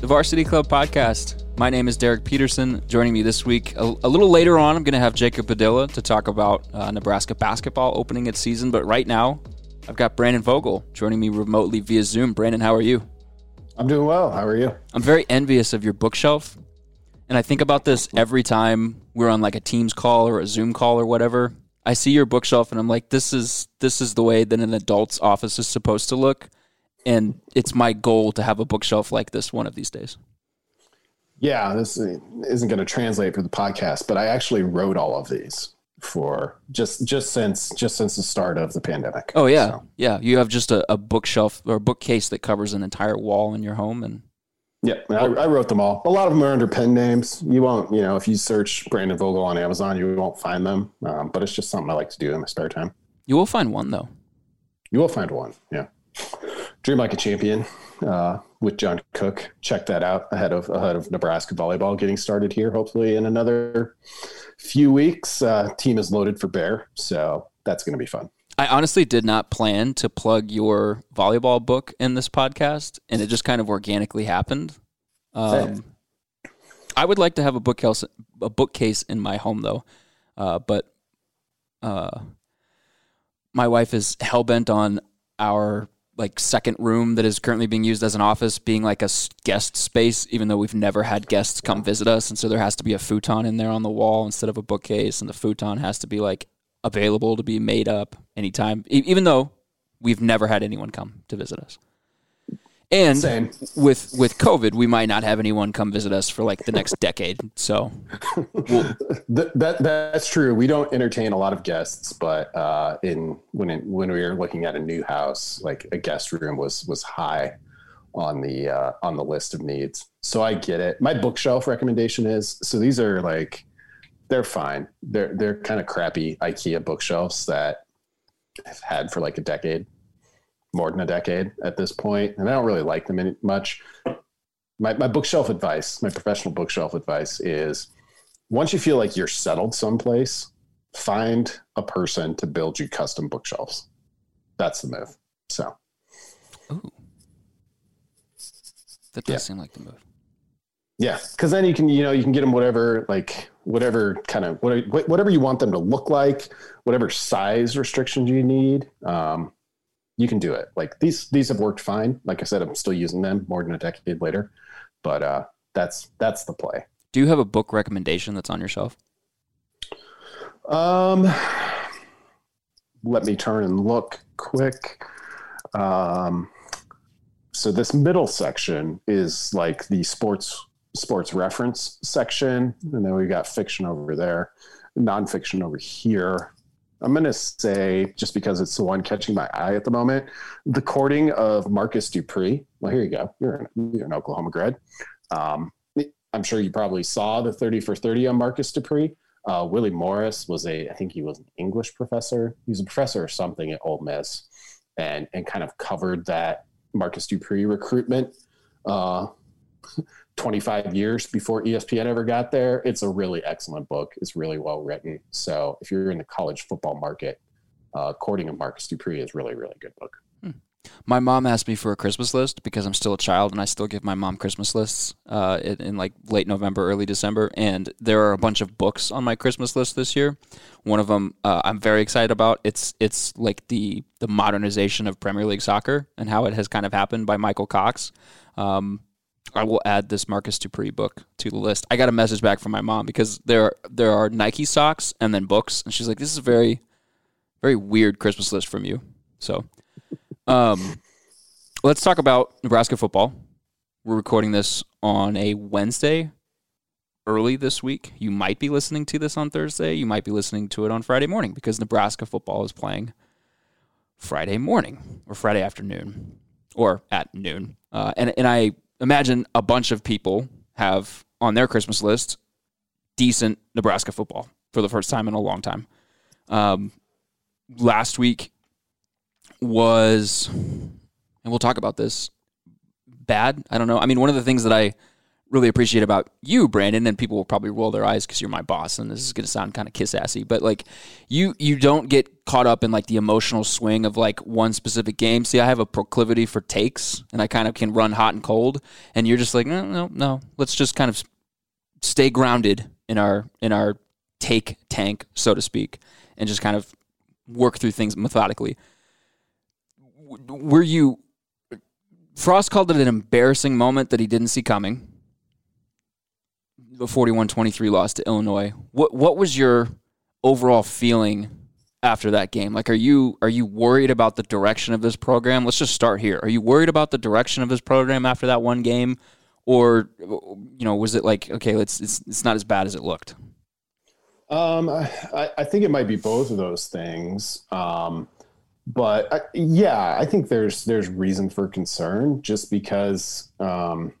the Varsity Club podcast. My name is Derek Peterson. Joining me this week, a, a little later on, I'm going to have Jacob Padilla to talk about uh, Nebraska basketball opening its season. But right now, I've got Brandon Vogel joining me remotely via Zoom. Brandon, how are you? I'm doing well. How are you? I'm very envious of your bookshelf. And I think about this every time we're on like a Teams call or a Zoom call or whatever. I see your bookshelf and I'm like, this is this is the way that an adult's office is supposed to look. And it's my goal to have a bookshelf like this one of these days. Yeah, this isn't going to translate for the podcast, but I actually wrote all of these for just just since just since the start of the pandemic. Oh yeah, so. yeah. You have just a, a, bookshelf or a bookcase that covers an entire wall in your home, and yeah, I, I, wrote them all. A lot of them are under pen names. You won't, you know, if you search Brandon Vogel on Amazon, you won't find them. Um, but it's just something I like to do in my spare time. You will find one though. You will find one. Yeah, Dream Like a Champion uh, with John Cook. Check that out ahead of ahead of Nebraska volleyball getting started here. Hopefully in another few weeks. Uh, team is loaded for bear, so that's going to be fun. I honestly did not plan to plug your volleyball book in this podcast, and it just kind of organically happened. Um, I would like to have a bookcase, a bookcase in my home, though, uh, but uh, my wife is hell bent on our like second room that is currently being used as an office being like a guest space even though we've never had guests come visit us. And so there has to be a futon in there on the wall instead of a bookcase and the futon has to be like available to be made up anytime even though we've never had anyone come to visit us and Same. with with COVID, we might not have anyone come visit us for like the next decade. So we'll, that, that, that's true. We don't entertain a lot of guests, but uh, in when it, when we were looking at a new house, like a guest room was was high on the uh, on the list of needs. So I get it. My bookshelf recommendation is so these are like they're fine. They're they're kind of crappy IKEA bookshelves that I've had for like a decade more than a decade at this point, and I don't really like them much. My, my bookshelf advice, my professional bookshelf advice is once you feel like you're settled someplace, find a person to build you custom bookshelves. That's the move. So, Ooh. that does yeah. seem like the move. Yeah, because then you can, you know, you can get them whatever, like whatever kind of whatever, whatever you want them to look like, whatever size restrictions you need. Um, you can do it. Like these these have worked fine. Like I said, I'm still using them more than a decade later, but uh, that's that's the play. Do you have a book recommendation that's on your shelf? Um, let me turn and look quick. Um, so this middle section is like the sports sports reference section, and then we got fiction over there, nonfiction over here. I'm going to say, just because it's the one catching my eye at the moment, the courting of Marcus Dupree. Well, here you go. You're an, you're an Oklahoma grad. Um, I'm sure you probably saw the 30 for 30 on Marcus Dupree. Uh, Willie Morris was a, I think he was an English professor. He's a professor or something at Ole Miss, and and kind of covered that Marcus Dupree recruitment. Uh, 25 years before ESPN ever got there. It's a really excellent book. It's really well written. So if you're in the college football market, uh, Courting of Marcus Dupree is really, really good book. Hmm. My mom asked me for a Christmas list because I'm still a child and I still give my mom Christmas lists uh, in, in, like late November, early December. And there are a bunch of books on my Christmas list this year. One of them uh, I'm very excited about. It's it's like the the modernization of Premier League soccer and how it has kind of happened by Michael Cox. Um, I will add this Marcus Dupree book to the list. I got a message back from my mom because there there are Nike socks and then books, and she's like, "This is very very weird Christmas list from you. So, um, let's talk about Nebraska football. We're recording this on a Wednesday early this week. You might be listening to this on Thursday. You might be listening to it on Friday morning because Nebraska football is playing Friday morning or Friday afternoon or at noon. Uh, and, and I imagine a bunch of people have on their Christmas list decent Nebraska football for the first time in a long time. Um, last week was, and we'll talk about this, bad. I don't know. I mean, one of the things that I really appreciate about you, Brandon, and people will probably roll their eyes because you're my boss, and this is going to sound kind of kiss assy, but like you, you don't get caught up in like the emotional swing of like one specific game. See, I have a proclivity for takes, and I kind of can run hot and cold, and you're just like, no, no, no. Let's just kind of stay grounded in our in our take tank, so to speak, and just kind of work through things methodically. Were you? Frost called it an embarrassing moment that he didn't see coming the 41-23 loss to Illinois. What what was your overall feeling after that game? Like are you are you worried about the direction of this program? Let's just start here. Are you worried about the direction of this program after that one game or you know, was it like okay, let's it's it's not as bad as it looked? Um I, I think it might be both of those things. Um but I, yeah, I think there's there's reason for concern just because um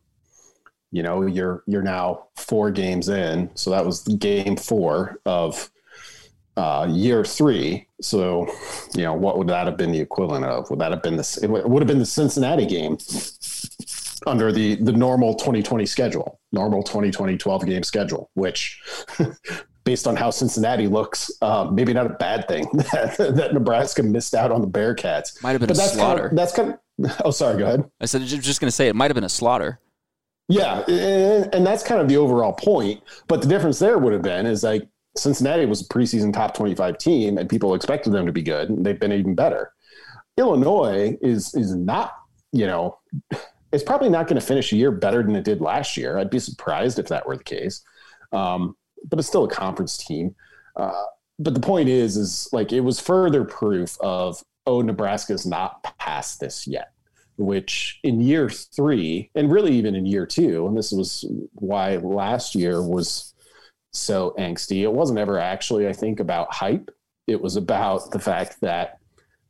you know you're you're now four games in. So that was game four of uh, year three. So you know what would that have been the equivalent of? Would that have been this it would have been the cincinnati game under the the normal 2020 schedule normal 2020 12 game schedule which based on how cincinnati looks uh, maybe not a bad thing that, that nebraska missed out on the bearcats. Might have been but a that's slaughter. kind of, that's kind of oh sorry go ahead. I said I'm just going to say it might have been a slaughter yeah, and, and that's kind of the overall point. But the difference there would have been is like Cincinnati was a preseason top 25 team and people expected them to be good and they've been even better. Illinois is is not, you know, it's probably not going to finish a year better than it did last year. I'd be surprised if that were the case. Um, but it's still a conference team. Uh, but the point is, is like it was further proof of oh, Nebraska's not past this yet which in year three, and really even in year two, and this was why last year was so angsty, it wasn't ever actually, I think, about hype. It was about the fact that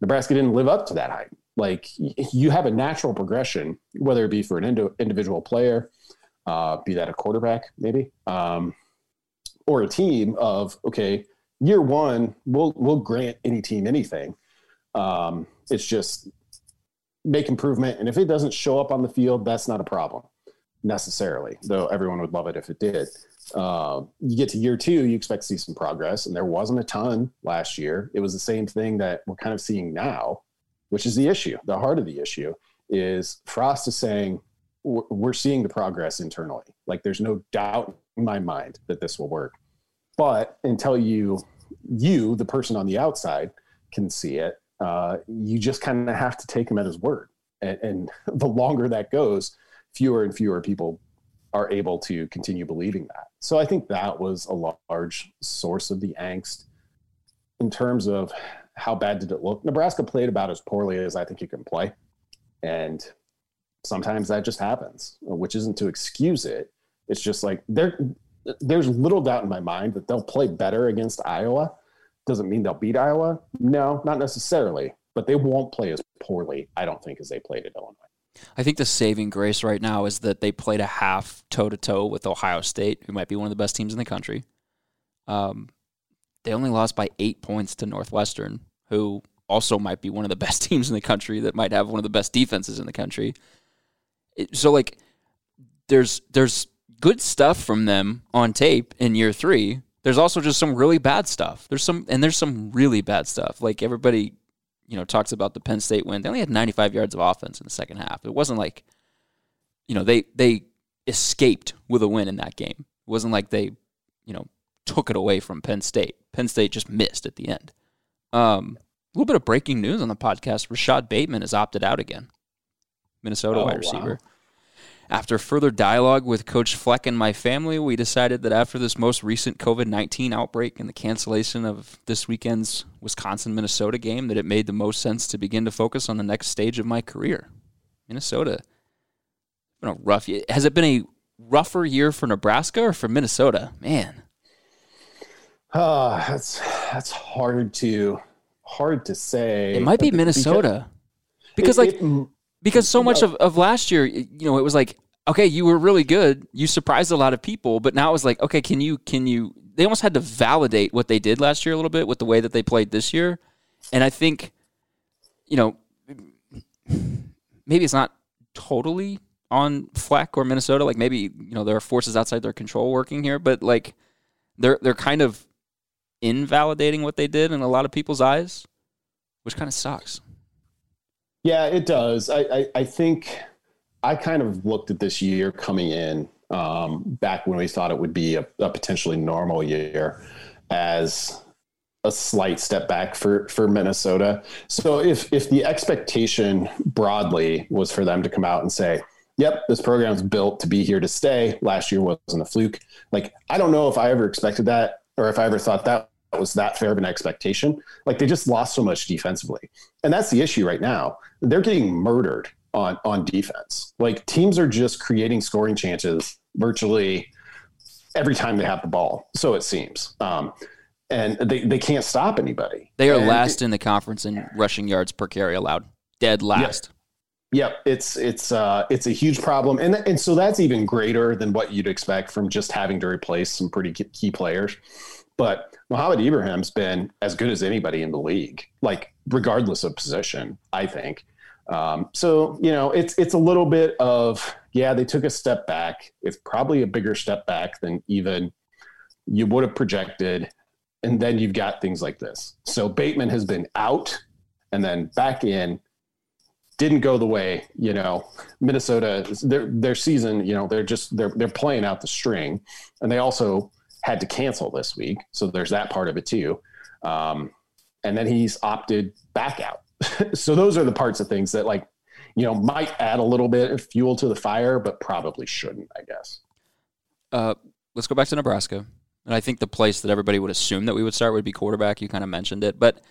Nebraska didn't live up to that hype. Like you have a natural progression, whether it be for an ind- individual player, uh, be that a quarterback, maybe, um, or a team of, okay, year one, we'll, we'll grant any team anything. Um, it's just make improvement. And if it doesn't show up on the field, that's not a problem necessarily, though everyone would love it if it did. Uh, you get to year two, you expect to see some progress, and there wasn't a ton last year. It was the same thing that we're kind of seeing now, which is the issue. The heart of the issue is Frost is saying we're seeing the progress internally. Like there's no doubt in my mind that this will work. But until you, you, the person on the outside, can see it, uh, you just kind of have to take him at his word. And, and, the longer that goes, fewer and fewer people are able to continue believing that. So I think that was a large source of the angst in terms of how bad did it look. Nebraska played about as poorly as I think you can play. And sometimes that just happens, which isn't to excuse it. It's just like there, there's little doubt in my mind that they'll play better against Iowa doesn't mean they'll beat Iowa. No, not necessarily, but they won't play as poorly, I don't think, as they played at Illinois. I think the saving grace right now is that they played a half toe to toe with Ohio State, who might be one of the best teams in the country. Um, they only lost by eight points to Northwestern, who also might be one of the best teams in the country that might have one of the best defenses in the country. It, so like there's there's good stuff from them on tape in year three, there's also just some really bad stuff. There's some and there's some really bad stuff. Like everybody, you know, talks about the Penn State win. They only had 95 yards of offense in the second half. It wasn't like, you know, they they escaped with a win in that game. It wasn't like they, you know, took it away from Penn State. Penn State just missed at the end. Um, a little bit of breaking news on the podcast: Rashad Bateman has opted out again. Minnesota oh, wide receiver. Wow. After further dialogue with Coach Fleck and my family, we decided that after this most recent COVID 19 outbreak and the cancellation of this weekend's Wisconsin Minnesota game, that it made the most sense to begin to focus on the next stage of my career. Minnesota. Been a rough year. Has it been a rougher year for Nebraska or for Minnesota? Man. Uh, that's that's hard to hard to say. It might be Minnesota. Because, like it- it- because so much of, of last year, you know, it was like, okay, you were really good. You surprised a lot of people, but now it was like, okay, can you can you they almost had to validate what they did last year a little bit with the way that they played this year. And I think, you know, maybe it's not totally on Fleck or Minnesota. Like maybe, you know, there are forces outside their control working here, but like they're they're kind of invalidating what they did in a lot of people's eyes, which kind of sucks. Yeah, it does. I, I, I think I kind of looked at this year coming in um, back when we thought it would be a, a potentially normal year as a slight step back for for Minnesota. So if if the expectation broadly was for them to come out and say, "Yep, this program's built to be here to stay. Last year wasn't a fluke." Like I don't know if I ever expected that or if I ever thought that was that fair of an expectation. Like they just lost so much defensively. And that's the issue right now. They're getting murdered on on defense. Like teams are just creating scoring chances virtually every time they have the ball. So it seems. Um, and they, they can't stop anybody. They are And last in the conference in rushing yards per carry allowed. Dead last. Yep, it's it's uh, it's a huge problem, and and so that's even greater than what you'd expect from just having to replace some pretty key players. But Mohamed Ibrahim's been as good as anybody in the league, like regardless of position. I think. Um, so you know, it's it's a little bit of yeah, they took a step back. It's probably a bigger step back than even you would have projected. And then you've got things like this. So Bateman has been out and then back in didn't go the way you know Minnesota their their season you know they're just they're they're playing out the string and they also had to cancel this week so there's that part of it too um, and then he's opted back out so those are the parts of things that like you know might add a little bit of fuel to the fire but probably shouldn't I guess Uh, let's go back to Nebraska. And I think the place that everybody would assume that we would start would be quarterback. You kind of mentioned it. But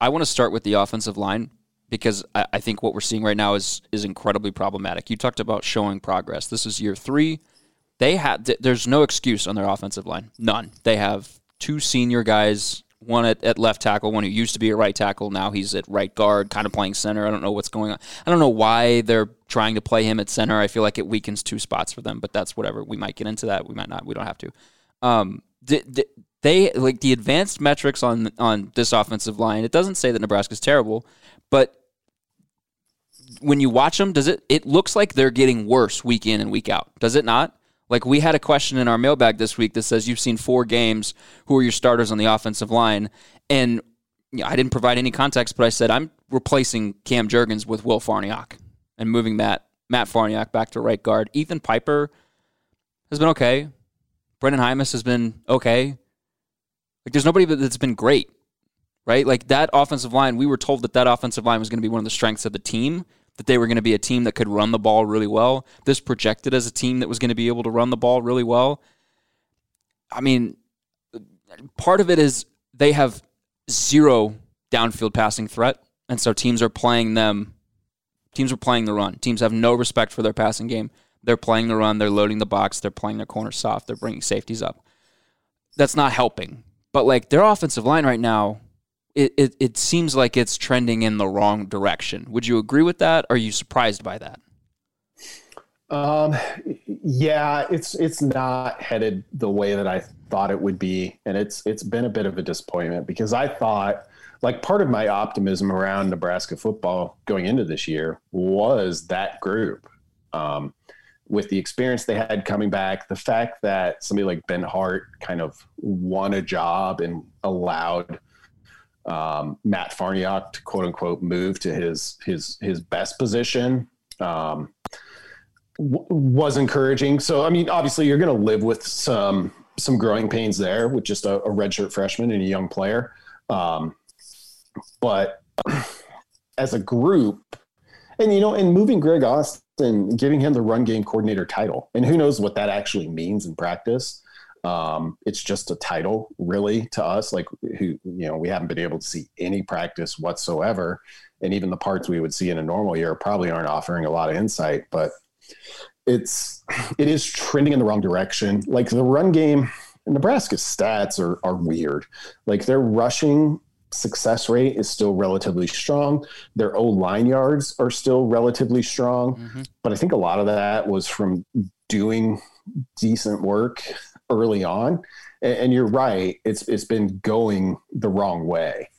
I want to start with the offensive line because I, I think what we're seeing right now is is incredibly problematic. You talked about showing progress. This is year three. They had th- there's no excuse on their offensive line. None. They have two senior guys, one at, at left tackle, one who used to be a right tackle. Now he's at right guard, kind of playing center. I don't know what's going on. I don't know why they're trying to play him at center. I feel like it weakens two spots for them, but that's whatever. We might get into that. We might not. We don't have to. Um, th- th- they like the advanced metrics on on this offensive line. It doesn't say that Nebraska's terrible, but when you watch them, does it? It looks like they're getting worse week in and week out. Does it not? Like we had a question in our mailbag this week that says you've seen four games. Who are your starters on the offensive line? And you know, I didn't provide any context, but I said I'm replacing Cam Jurgens with Will Farniok and moving Matt Matt Farniok back to right guard. Ethan Piper has been okay. Brenden Jaimes has been okay. Like there's nobody that's been great, right? Like that offensive line, we were told that that offensive line was going to be one of the strengths of the team, that they were going to be a team that could run the ball really well. This projected as a team that was going to be able to run the ball really well. I mean, part of it is they have zero downfield passing threat, and so teams are playing them. Teams are playing the run. Teams have no respect for their passing game. They're playing the run. They're loading the box. They're playing their corners soft. They're bringing safeties up. That's not helping. But like their offensive line right now, it, it, it seems like it's trending in the wrong direction. Would you agree with that? Are you surprised by that? Um, yeah, it's it's not headed the way that I thought it would be, and it's it's been a bit of a disappointment because I thought like part of my optimism around Nebraska football going into this year was that group. Um, with the experience they had coming back, the fact that somebody like Benhart kind of won a job and allowed um, Matt Farniok to quote unquote move to his his his best position. Um, w- was encouraging. So, I mean, obviously, you're going to live with some some growing pains there with just a, a redshirt freshman and a young player. Um, but as a group, and you know, and moving Greg Austin giving him the run game coordinator title. And who knows what that actually means in practice. Um, it's just a title, really, to us. Like, who you know, we haven't been able to see any practice whatsoever, and even the parts we would see in a normal year probably aren't offering a lot of insight. But it's it is trending in the wrong direction. Like the run game, Nebraska's stats are are weird. Like their rushing success rate is still relatively strong. Their O line yards are still relatively strong. Mm-hmm. But I think a lot of that was from doing decent work early on. And, and, you're right, it's it's been going the wrong way.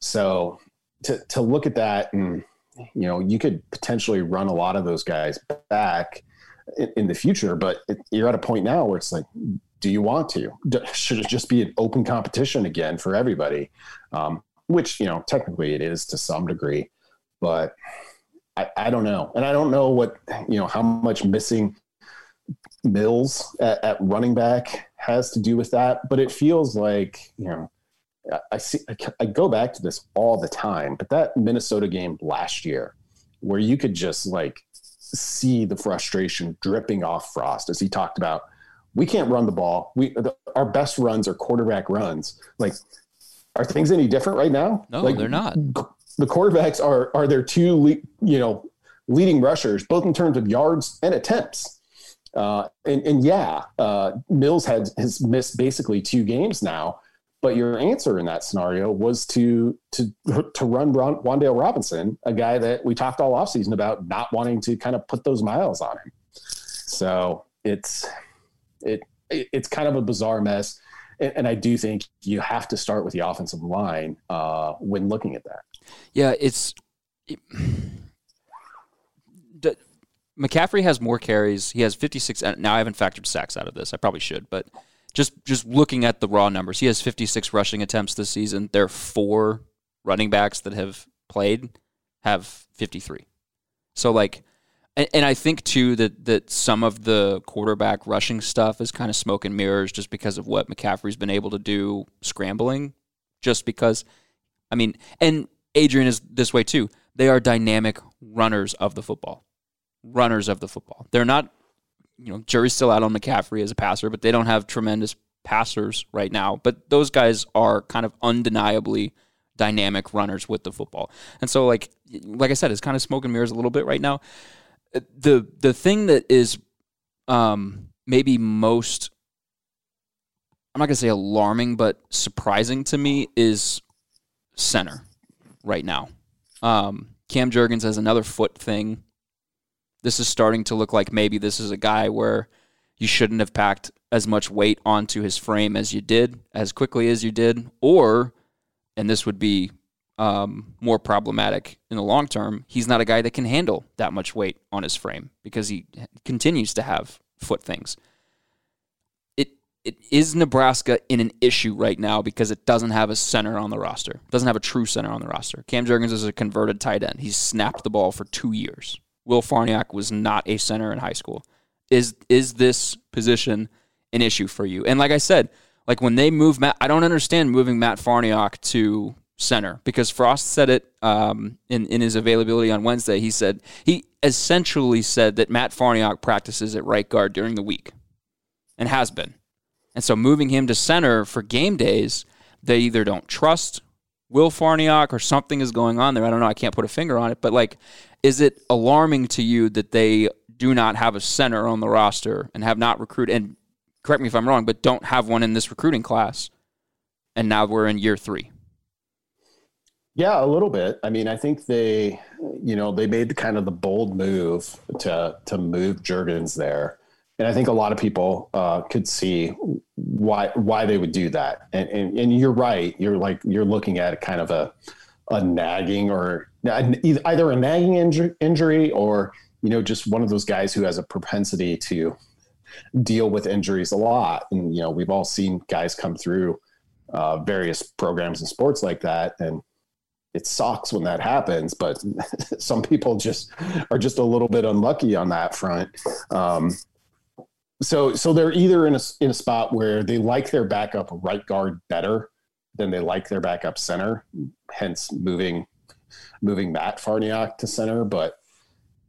So to to look at that and you know, you could potentially run a lot of those guys back in, in the future, but it, you're at a point now where it's like do you want to? Should it just be an open competition again for everybody? Um, which you know technically it is to some degree, but I, I don't know, and I don't know what you know how much missing Mills at, at running back has to do with that. But it feels like you know I see I go back to this all the time, but that Minnesota game last year, where you could just like see the frustration dripping off Frost as he talked about we can't run the ball. We the, our best runs are quarterback runs. Like, are things any different right now? No, like, they're not. The quarterbacks are are their two le- you know leading rushers, both in terms of yards and attempts. Uh, and, and yeah, uh, Mills has missed basically two games now. But your answer in that scenario was to to to run Ron, Wan'Dale Robinson, a guy that we talked all offseason about not wanting to kind of put those miles on him. So it's it, it it's kind of a bizarre mess, and, and, I do think you have to start with the offensive line uh, when looking at that. Yeah, it's. It, McCaffrey has more carries. He has 56. Now I haven't factored sacks out of this. I probably should, but just just looking at the raw numbers, he has 56 rushing attempts this season. There are four running backs that have played have 53. So like and, and I think too that that some of the quarterback rushing stuff is kind of smoke and mirrors just because of what McCaffrey's been able to do scrambling. Just because, I mean, and Adrian is this way too. They are dynamic runners of the football, runners of the football. They're not, you know, jury's still out on McCaffrey as a passer, but they don't have tremendous passers right now. But those guys are kind of undeniably dynamic runners with the football. And so, like, like I said, it's kind of smoke and mirrors a little bit right now the the thing that is um, maybe most I'm not gonna say alarming, but surprising to me is center right now. Um, Cam Jurgens has another foot thing. This is starting to look like maybe this is a guy where you shouldn't have packed as much weight onto his frame as you did, as quickly as you did, or, and this would be um, more problematic in the long term. He's not a guy that can handle that much weight on his frame because he continues to have foot things. It it is Nebraska in an issue right now because it doesn't have a center on the roster. Doesn't have a true center on the roster. Cam Jurgens is a converted tight end. He's snapped the ball for two years. Will Farniok was not a center in high school. Is is this position an issue for you? And like I said, like when they move Matt, I don't understand moving Matt Farniok to center because Frost said it um, in in his availability on Wednesday. He said he essentially said that Matt Farniok practices at right guard during the week and has been, and so moving him to center for game days, they either don't trust Will Farniok or something is going on there. I don't know. I can't put a finger on it, but like, is it alarming to you that they do not have a center on the roster and have not recruited? And correct me if I'm wrong, but don't have one in this recruiting class, and now we're in year three. Yeah, a little bit. I mean, I think they, you know, they made the kind of the bold move to to move Jurgens there, and I think a lot of people uh, could see why why they would do that. And, and and you're right. You're like you're looking at kind of a a nagging or either a nagging injury, injury or you know just one of those guys who has a propensity to deal with injuries a lot. And you know, we've all seen guys come through uh, various programs and sports like that, and it sucks when that happens, but some people just are just a little bit unlucky on that front. Um, so, so they're either in a in a spot where they like their backup right guard better than they like their backup center, hence moving moving Matt Farniok to center. But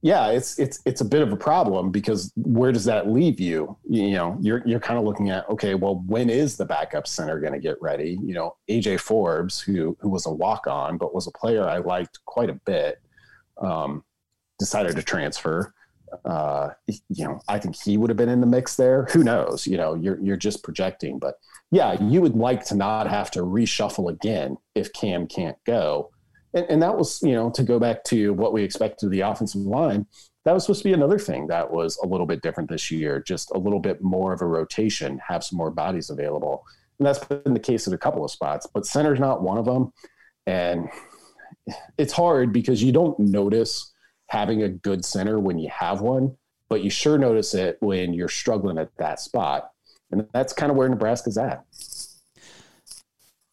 yeah, it's it's it's a bit of a problem because where does that leave you? You, you know, you're you're kind of looking at okay, well, when is the backup center going to get ready? You know, AJ Forbes, who who was a walk on but was a player I liked quite a bit, um, decided to transfer. Uh, you know, I think he would have been in the mix there. Who knows? You know, you're you're just projecting, but yeah, you would like to not have to reshuffle again if Cam can't go and, and that was, you know, to go back to what we expected of the offensive line, that was supposed to be another thing that was a little bit different this year, just a little bit more of a rotation, have some more bodies available. And that's been the case at a couple of spots, but center's not one of them. And it's hard because you don't notice having a good center when you have one, but you sure notice it when you're struggling at that spot. And that's kind of where Nebraska's at.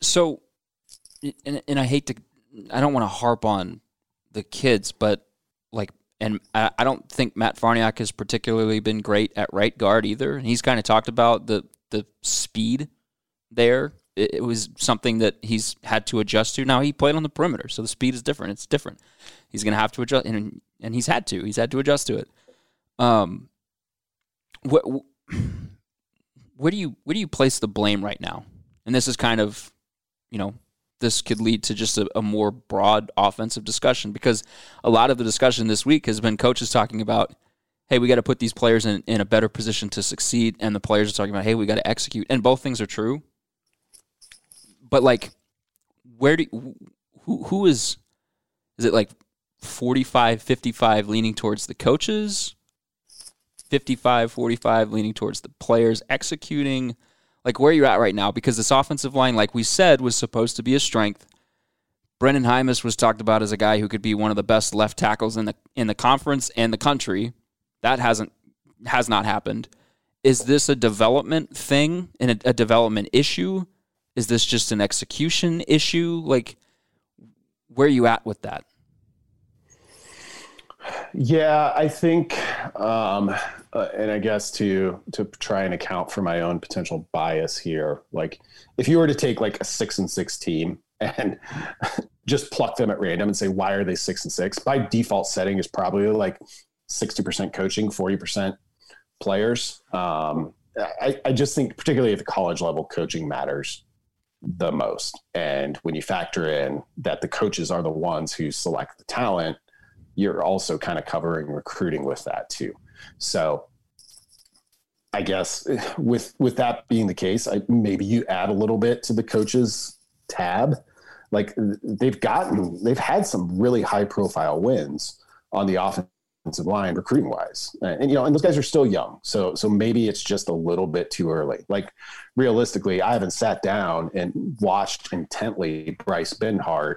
So, and, and I hate to I don't want to harp on the kids, but like, and I, I don't think Matt Farniok has particularly been great at right guard either. And he's kind of talked about the the speed there. It, was something that he's had to adjust to. Now he played on the perimeter, so the speed is different. It's different. He's going to have to adjust, and and he's had to. He's had to adjust to it. Um, what where do you where do you place the blame right now? And this is kind of, you know, this could lead to just a, a, more broad offensive discussion because a lot of the discussion this week has been coaches talking about, hey, we got to put these players in, in a better position to succeed. And the players are talking about, hey, we got to execute. And both things are true. But like, where do who who is is it like 45 55 leaning towards the coaches 55 45 leaning towards the players executing like where you're at right now because this offensive line, like we said, was supposed to be a strength. Brenden Jaimes was talked about as a guy who could be one of the best left tackles in the in the conference and the country. That hasn't has not happened. Is this a development thing and a, a development issue? Is this just an execution issue? Like, where are you at with that? Yeah, I think, um, uh, and I guess to to try and account for my own potential bias here, like if you were to take like a six and six team and just pluck them at random and say why are they six and six, by default setting is probably like sixty percent coaching, forty percent players. Um, I, I just think, particularly at the college level, coaching matters the most. And when you factor in that the coaches are the ones who select the talent you're also kind of covering recruiting with that too. So I guess with with that being the case, I, maybe you add a little bit to the coaches tab. Like they've gotten, they've had some really high profile wins on the offensive line recruiting wise, and, uh, and you know, and those guys are still young, so so maybe it's just a little bit too early. Like realistically, I haven't sat down and watched intently Bryce Benhart.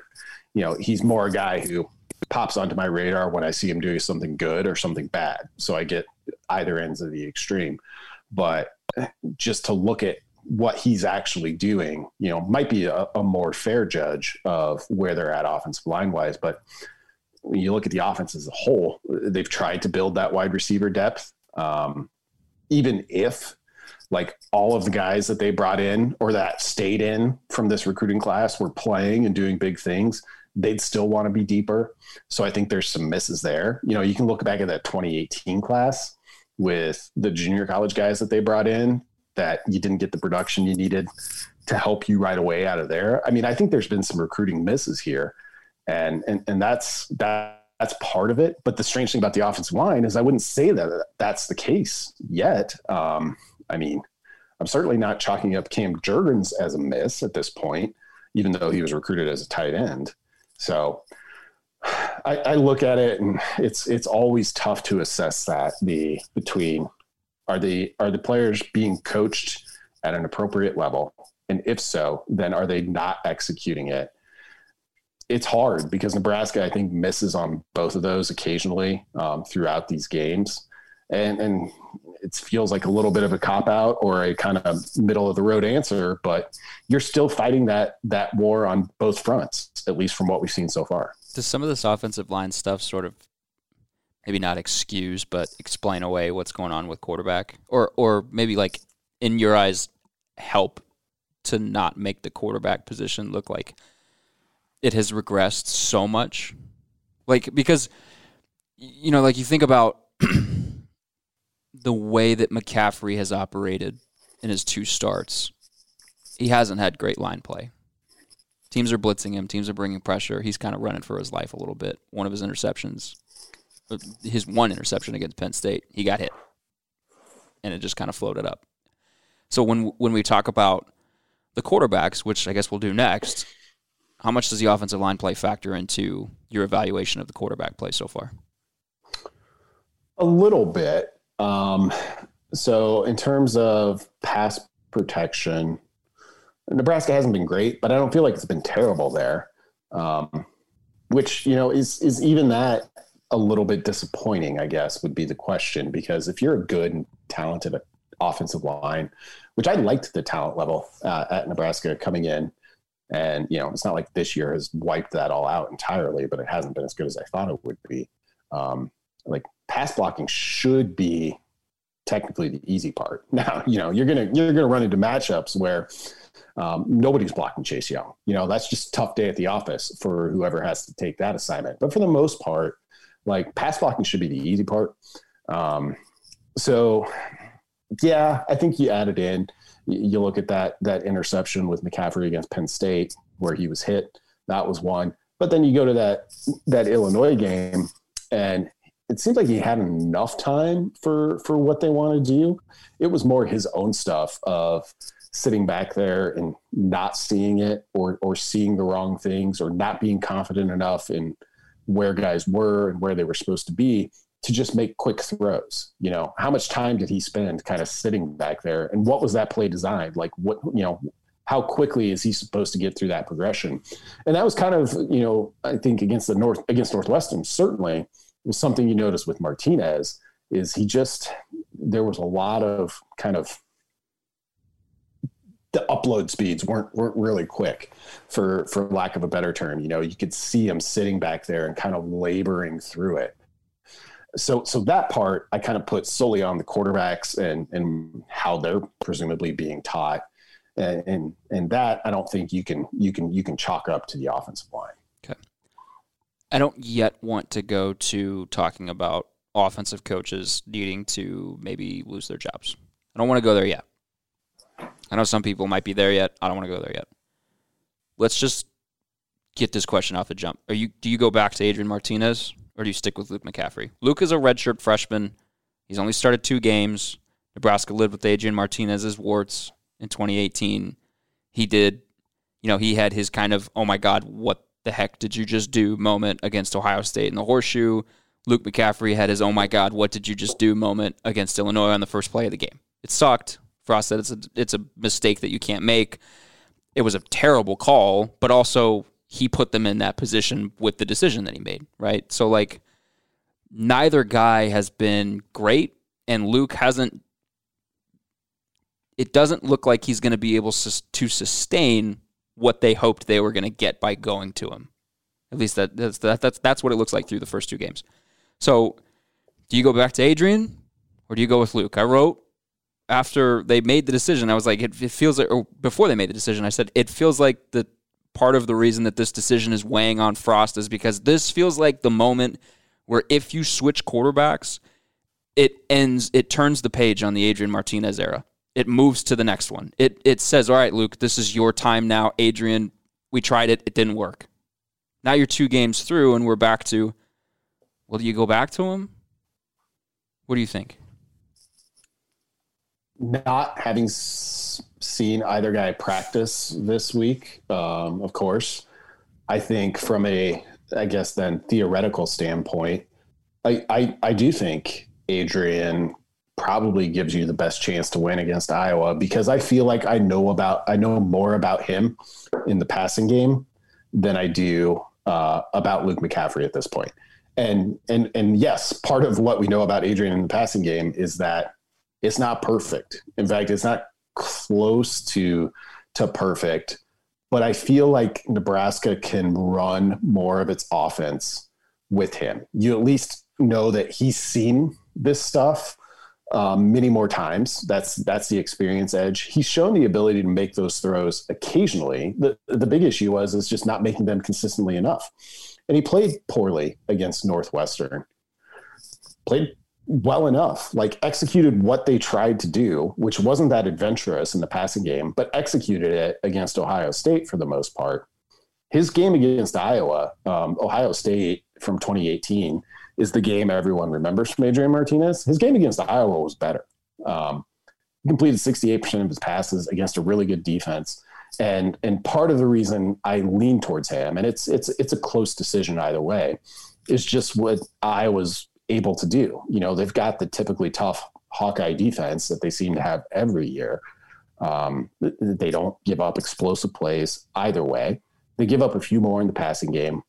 You know, he's more a guy who pops onto my radar when I see him doing something good or something bad. So I get either ends of the extreme. But just to look at what he's actually doing, you know, might be a, a more fair judge of where they're at offensive line wise. But when you look at the offense as a whole, they've tried to build that wide receiver depth. Um, even if like all of the guys that they brought in or that stayed in from this recruiting class were playing and doing big things, they'd still want to be deeper. So I think there's some misses there. You know, you can look back at that 2018 class with the junior college guys that they brought in that you didn't get the production you needed to help you right away out of there. I mean, I think there's been some recruiting misses here. And and and that's that that's part of it. But the strange thing about the offensive line is I wouldn't say that that's the case yet. Um, I mean, I'm certainly not chalking up Cam Jurgens as a miss at this point, even though he was recruited as a tight end. So I, I, look at it and it's it's always tough to assess that the between are the are the players being coached at an appropriate level and if so then are they not executing it it's hard because nebraska i think misses on both of those occasionally um, throughout these games and and it feels like a little bit of a cop out or a kind of middle of the road answer, but you're still fighting that that war on both fronts, at least from what we've seen so far. Does some of this offensive line stuff sort of maybe not excuse, but explain away what's going on with quarterback, or or maybe like in your eyes help to not make the quarterback position look like it has regressed so much, like because you know, like you think about the way that McCaffrey has operated in his two starts. He hasn't had great line play. Teams are blitzing him. Teams are bringing pressure. He's kind of running for his life a little bit. One of his interceptions, uh, his one interception against Penn State, he got hit, and it just kind of floated up. So when when we talk about the quarterbacks, which I guess we'll do next, how much does the offensive line play factor into your evaluation of the quarterback play so far? A little bit. Um, so in terms of pass protection, Nebraska hasn't been great, but I don't feel like it's been terrible there. Um, which you know is is even that a little bit disappointing? I guess would be the question because if you're a good and talented offensive line, which I liked the talent level uh, at Nebraska coming in, and you know it's not like this year has wiped that all out entirely, but it hasn't been as good as I thought it would be. Um, like pass blocking should be technically the easy part. Now, you know, you're gonna you're gonna run into matchups where um, nobody's blocking Chase Young. You know, that's just tough day at the office for whoever has to take that assignment. But for the most part, like pass blocking should be the easy part. Um, so, yeah, I think you added in. You look at that that interception with McCaffrey against Penn State where he was hit. That was one. But then you go to that that Illinois game, and it seems like he had enough time for for what they want to do. It was more his own stuff of sitting back there and not seeing it or or seeing the wrong things or not being confident enough in where guys were and where they were supposed to be to just make quick throws. You know, how much time did he spend kind of sitting back there and what was that play designed? Like what, you know, how quickly is he supposed to get through that progression? And that was kind of, you know, I think against the North against Northwestern certainly was something you noticed with Martinez is he just there was a lot of kind of the upload speeds weren't weren't really quick for for lack of a better term you know you could see him sitting back there and kind of laboring through it so so that part i kind of put solely on the quarterbacks and and how they're presumably being taught and and, and that i don't think you can you can you can chalk up to the offensive line okay i don't yet want to go to talking about offensive coaches needing to maybe lose their jobs i don't want to go there yet I know some people might be there yet. I don't want to go there yet. Let's just get this question off the jump. Are you do you go back to Adrian Martinez or do you stick with Luke McCaffrey? Luke is a redshirt freshman. He's only started two games. Nebraska lived with Adrian Martinez's warts in 2018. He did, you know, he had his kind of, oh my God, what the heck did you just do moment against Ohio State in the horseshoe. Luke McCaffrey had his, oh my God, what did you just do moment against Illinois on the first play of the game. It sucked. Frost said it's a it's a mistake that you can't make. It was a terrible call, but also he put them in that position with the decision that he made, right? So like neither guy has been great and Luke hasn't it doesn't look like he's going to be able to sustain what they hoped they were going to get by going to him. At least that, that's that, that's that's what it looks like through the first two games. So, do you go back to Adrian or do you go with Luke? I wrote after they made the decision, I was like, it, it feels like, or before they made the decision, I said, it feels like the part of the reason that this decision is weighing on Frost is because this feels like the moment where if you switch quarterbacks, it ends, it turns the page on the Adrian Martinez era. It moves to the next one. It it says, all right, Luke, this is your time now. Adrian, we tried it, it didn't work. Now you're two games through, and we're back to, well, do you go back to him? What do you think? not having seen either guy practice this week, um, of course, I think from a, I guess then theoretical standpoint, I, I, I do think Adrian probably gives you the best chance to win against Iowa because I feel like I know about, I know more about him in the passing game than I do uh, about Luke McCaffrey at this point. And, and, and yes, part of what we know about Adrian in the passing game is that it's not perfect. In fact, it's not close to to perfect. But I feel like Nebraska can run more of its offense with him. You at least know that he's seen this stuff um, many more times. That's that's the experience edge. He's shown the ability to make those throws occasionally. The the big issue was is just not making them consistently enough. And he played poorly against Northwestern. played well enough, like executed what they tried to do, which wasn't that adventurous in the passing game, but executed it against Ohio State for the most part. His game against Iowa, um, Ohio State from 2018, is the game everyone remembers from Adrian Martinez. His game against Iowa was better. Um, he completed 68% of his passes against a really good defense. And and part of the reason I lean towards him, and it's it's it's a close decision either way, is just what Iowa's able to do. You know, they've got the typically tough Hawkeye defense that they seem to have every year. Um, they don't give up explosive plays either way. They give up a few more in the passing game.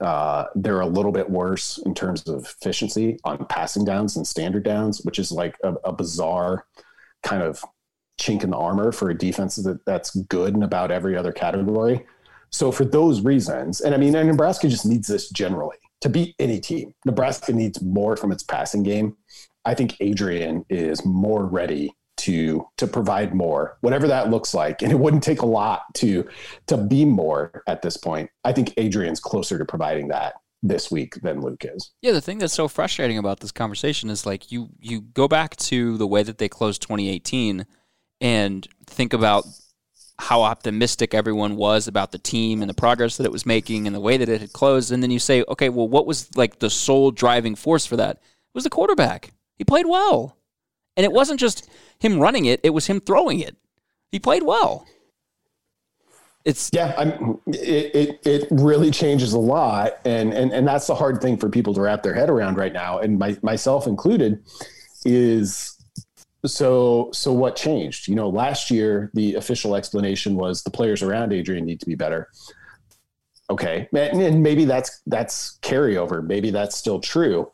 Uh, they're a little bit worse in terms of efficiency on passing downs and standard downs, which is like a, a bizarre kind of chink in the armor for a defense that, that's good in about every other category. So for those reasons, and I mean, and Nebraska just needs this generally to beat any team. Nebraska needs more from its passing game. I think Adrian is more ready to to provide more, whatever that looks like. And it wouldn't take a lot to to be more at this point. I think Adrian's closer to providing that this week than Luke is. Yeah, the thing that's so frustrating about this conversation is like you you go back to the way that they closed 2018 and think about how optimistic everyone was about the team and the progress that it was making and the way that it had closed and then you say, "Okay, well what was like the sole driving force for that?" It was the quarterback. He played well. And it wasn't just him running it, it was him throwing it. He played well. It's yeah, I'm, it, it it really changes a lot, and and and that's the hard thing for people to wrap their head around right now, and my, myself included, is so so what changed? You know, last year the official explanation was the players around Adrian need to be better. Okay, and maybe that's that's carryover. Maybe that's still true,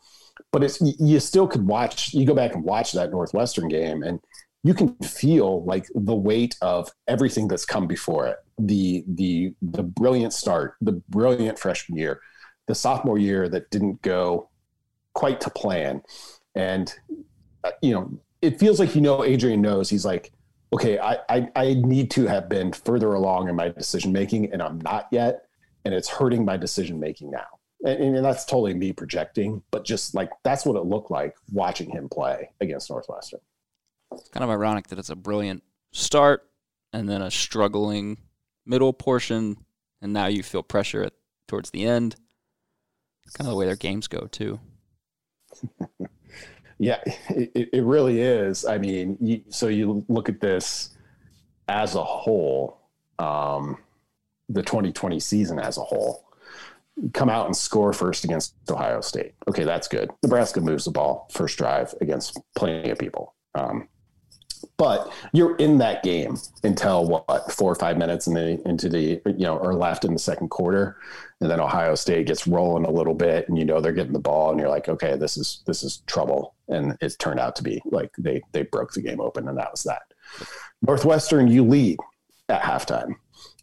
but it's you still could watch. You go back and watch that Northwestern game, and you can feel like the weight of everything that's come before it the the the brilliant start the brilliant freshman year the sophomore year that didn't go quite to plan and uh, you know it feels like you know adrian knows he's like okay I, I i need to have been further along in my decision making and i'm not yet and it's hurting my decision making now and, and that's totally me projecting but just like that's what it looked like watching him play against northwestern it's kind of ironic that it's a brilliant start and then a struggling middle portion, and now you feel pressure at, towards the end. It's kind of the way their games go too. yeah, it, it really is. I mean, you, so you look at this as a whole, um, the 2020 season as a whole. Come out and score first against Ohio State. Okay, that's good. Nebraska moves the ball first drive against plenty of people. Um, but you're in that game until what four or five minutes in the into the you know or left in the second quarter. And then ohio state gets rolling a little bit and you know they're getting the ball and you're like okay this is this is trouble. And it turned out to be like they they broke the game open and that was that. Northwestern you lead at halftime.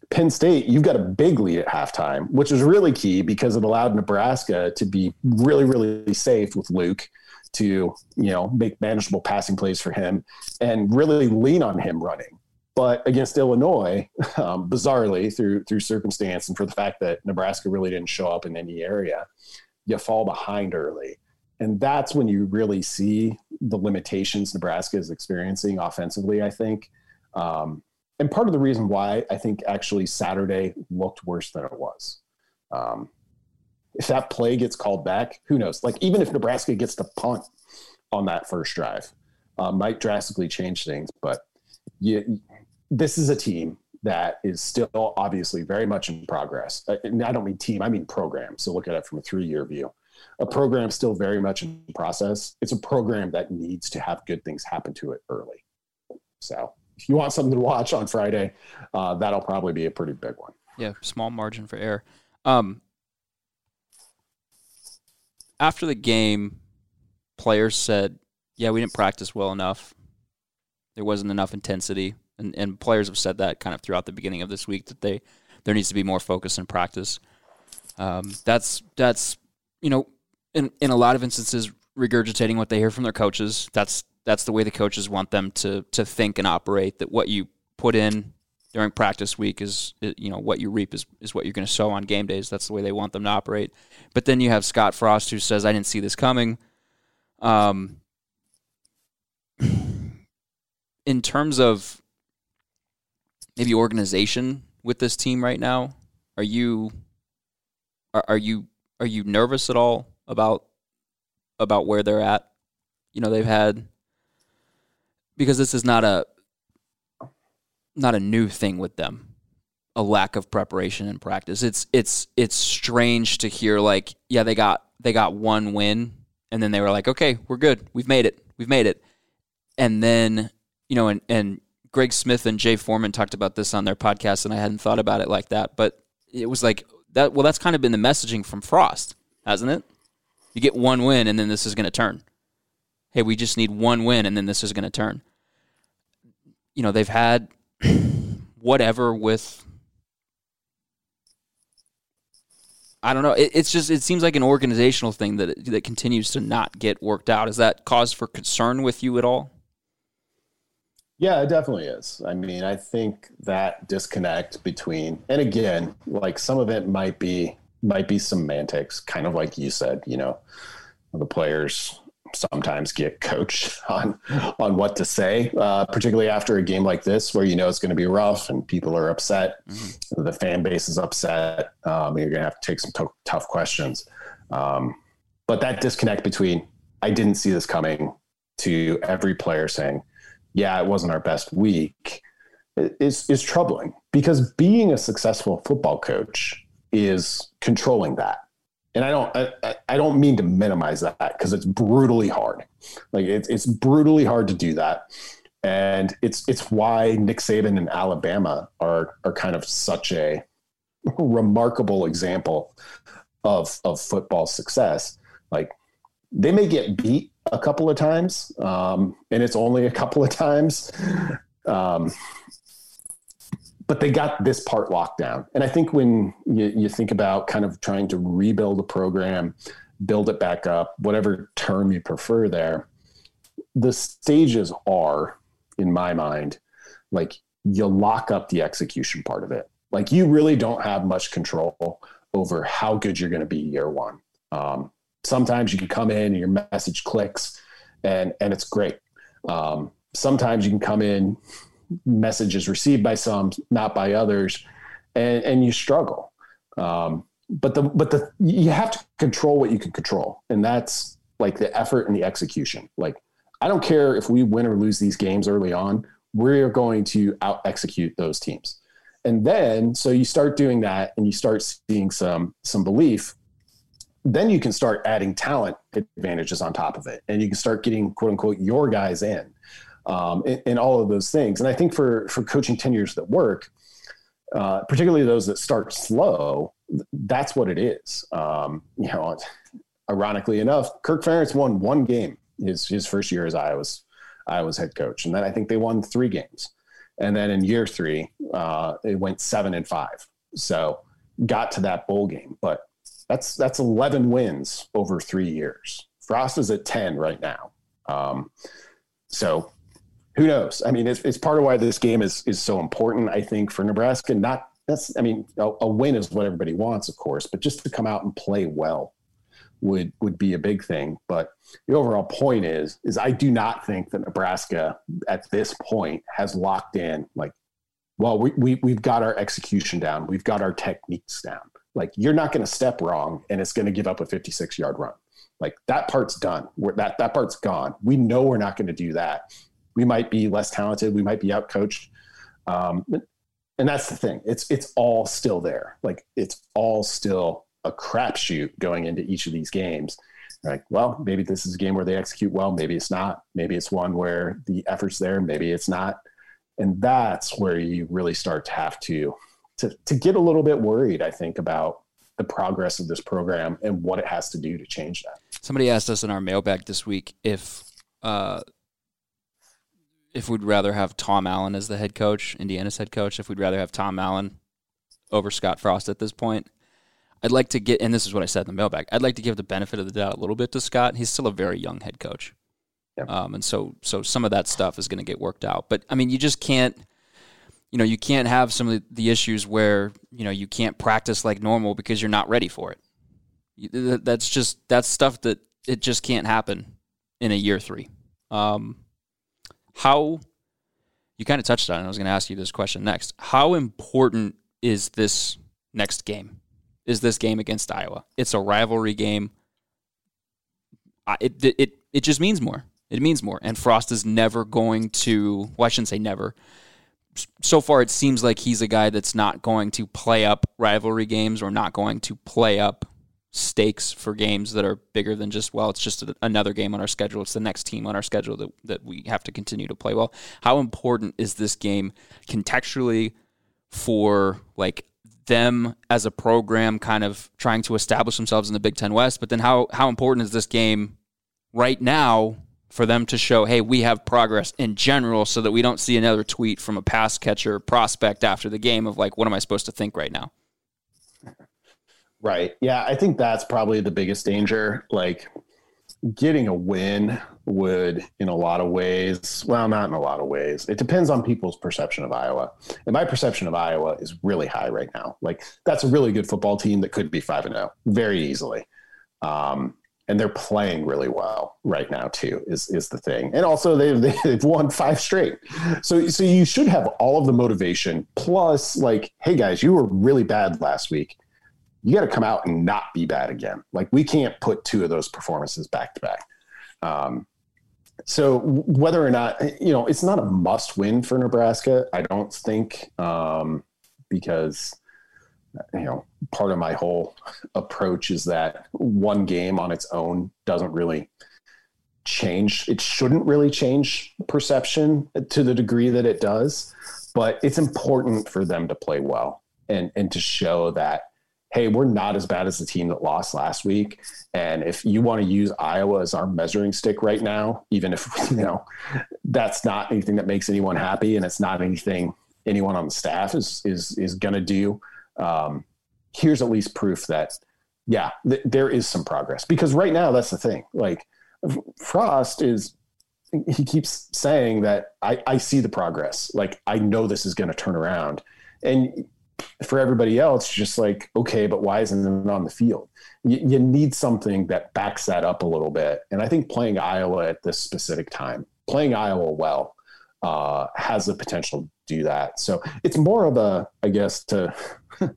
Penn state you've got a big lead at halftime which is really key because it allowed nebraska to be really really safe with luke to you know make manageable passing plays for him and really lean on him running. But against Illinois, um, bizarrely through through circumstance and for the fact that Nebraska really didn't show up in any area, you fall behind early, and that's when you really see the limitations Nebraska is experiencing offensively. I think. Um, and part of the reason why I think actually Saturday looked worse than it was. Um, if that play gets called back, who knows? Like even if Nebraska gets to punt on that first drive, uh, might drastically change things. But you, this is a team that is still obviously very much in progress. Uh, and I don't mean team, I mean program. So look at it from a three-year view. A program still very much in process. It's a program that needs to have good things happen to it early. So if you want something to watch on Friday, uh, that'll probably be a pretty big one. Yeah, small margin for error. Um, after the game, players said, "Yeah, we didn't practice well enough. There wasn't enough intensity." And and players have said that kind of throughout the beginning of this week that they there needs to be more focus in practice. Um, that's that's you know in in a lot of instances regurgitating what they hear from their coaches. That's that's the way the coaches want them to to think and operate. That what you put in during practice week is you know what you reap is, is what you're going to sow on game days. That's the way they want them to operate. But then you have Scott Frost who says, "I didn't see this coming." Um, in terms of maybe organization with this team right now, are you are, are you are you nervous at all about about where they're at? You know, they've had because this is not a not a new thing with them a lack of preparation and practice. It's it's it's strange to hear like yeah they got they got one win and then they were like okay we're good. We've made it. We've made it. And then you know and and Greg Smith and Jay Foreman talked about this on their podcast and I hadn't thought about it like that but it was like that well that's kind of been the messaging from Frost hasn't it? You get one win and then this is going to turn. Hey we just need one win and then this is going to turn. You know they've had whatever with I don't know. It, it's just it seems like an organizational thing that that continues to not get worked out. Is that cause for concern with you at all? Yeah, it definitely is. I mean, I think that disconnect between and again, like some of it might be might be semantics, kind of like you said, you know, the players sometimes get coached on on what to say, uh, particularly after a game like this where you know it's going to be rough and people are upset. Mm-hmm. The fan base is upset. Um, you're going to have to take some t- tough questions. Um, but that disconnect between I didn't see this coming to every player saying, "Yeah, it wasn't our best week," is is troubling because being a successful football coach is controlling that and I don't I, I don't mean to minimize that because it's brutally hard. Like it's it's brutally hard to do that. And it's it's why Nick Saban and Alabama are are kind of such a remarkable example of of football success. Like they may get beat a couple of times, um, and it's only a couple of times. Um, but they got this part locked down. And I think when you, you think about kind of trying to rebuild a program, build it back up, whatever term you prefer there, the stages are, in my mind, like you lock up the execution part of it. Like you really don't have much control over how good you're going to be year one. Um, sometimes you can come in and your message clicks and, and it's great. Um, sometimes you can come in messages received by some, not by others, and, and you struggle. Um, but the but the you have to control what you can control, and that's like the effort and the execution. Like I don't care if we win or lose these games early on, we're going to out execute those teams. And then so you start doing that and you start seeing some some belief, then you can start adding talent advantages on top of it. And you can start getting quote unquote your guys in um, and, and, all of those things. And I think for for coaching tenures that work, uh, particularly those that start slow, that's what it is. Um, you know, ironically enough, Kirk Ferentz won one game his his first year as Iowa's Iowa's head coach, and then I think they won three games. And then in year three, uh, it went seven and five. So got to that bowl game, but that's that's 11 wins over three years. Frost is at 10 right now. Um, so who knows? I mean, it's, it's part of why this game is is so important. I think for Nebraska, not that's I mean, a, a, win is what everybody wants, of course, but just to come out and play well would would be a big thing. But the overall point is is I do not think that Nebraska at this point has locked in like, well, we, we we've got our execution down, we've got our techniques down. Like you're not going to step wrong, and it's going to give up a 56 yard run. Like that part's done. We're, that that part's gone. We know we're not going to do that we might be less talented, we might be outcoached. Um, and that's the thing. It's it's all still there. Like it's all still a crapshoot going into each of these games. Like, well, maybe this is a game where they execute well. Maybe it's not. Maybe it's one where the effort's there. Maybe it's not. And that's where you really start to have to to to get a little bit worried. I think about the progress of this program and what it has to do to change that. Somebody asked us in our mailbag this week if uh, if we'd rather have Tom Allen as the head coach, Indiana's head coach, if we'd rather have Tom Allen over Scott Frost at this point. I'd like to get, and this is what I said in the mailbag. I'd like to give the benefit of the doubt a little bit to Scott. He's still a very young head coach, um, and so so some of that stuff is going to get worked out. But I mean, you just can't, you know, you can't have some of the issues where you know you can't practice like normal because you're not ready for it. That's just that's stuff that it just can't happen in a year three. Um, how you kind of touched on it. I was going to ask you this question next. How important is this next game? Is this game against Iowa? It's a rivalry game. It it it just means more. It means more. And Frost is never going to. Well, I shouldn't say never. So far, it seems like he's a guy that's not going to play up rivalry games or not going to play up stakes for games that are bigger than just well it's just another game on our schedule. It's the next team on our schedule that, that we have to continue to play well. How important is this game contextually for like them as a program kind of trying to establish themselves in the Big Ten West? But then how how important is this game right now for them to show hey we have progress in general so that we don't see another tweet from a pass catcher prospect after the game of like what am I supposed to think right now Right. Yeah, I think that's probably the biggest danger. Like getting a win would, in a lot of ways, well, not in a lot of ways. It depends on people's perception of Iowa. And my perception of Iowa is really high right now. Like that's a really good football team that could be 5 and 0 very easily. Um, and they're playing really well right now too is is the thing and also they've they've won five straight so so you should have all of the motivation plus like hey guys you were really bad last week you got to come out and not be bad again. Like we can't put two of those performances back to back. Um, so whether or not you know, it's not a must win for Nebraska. I don't think um, because you know part of my whole approach is that one game on its own doesn't really change. It shouldn't really change perception to the degree that it does, but it's important for them to play well and and to show that hey, we're not as bad as the team that lost last week. And if you want to use Iowa as our measuring stick right now, even if, you know, that's not anything that makes anyone happy and it's not anything anyone on the staff is, is, is going to do. Um, here's at least proof that, yeah, th- there is some progress because right now that's the thing. Like Frost is, he keeps saying that I, I see the progress. Like I know this is going to turn around. And for everybody else, just like, okay, but why isn't it on the field? You, you, need something that backs that up a little bit. And I think playing Iowa at this specific time, playing Iowa well, uh, has the potential to do that. So it's more of a, I guess, to,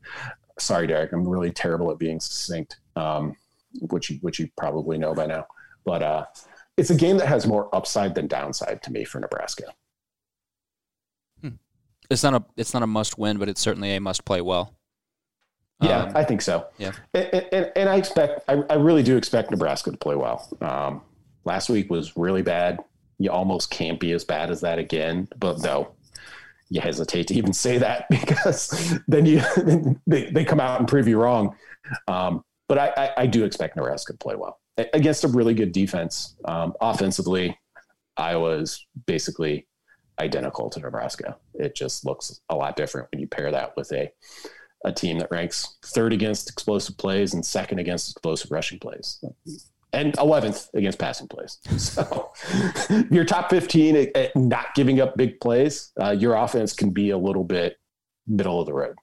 sorry, Derek, I'm really terrible at being succinct, um, which, you, which you probably know by now. But uh, it's a game that has more upside than downside to me for Nebraska it's not a it's not a must win, but it's certainly a must play well. Yeah, um, I think so. Yeah, and, and, and I expect I, I, really do expect Nebraska to play well. Um, last week was really bad. You almost can't be as bad as that again, but though you hesitate to even say that because then you they, they come out and prove you wrong. Um, but I, I, I, do expect Nebraska to play well against a really good defense. Um, offensively, Iowa is basically identical to Nebraska. It just looks a lot different when you pair that with a a team that ranks third against explosive plays and second against explosive rushing plays and 11th against passing plays. So your top 15 at, not giving up big plays, uh, your offense can be a little bit middle of the road.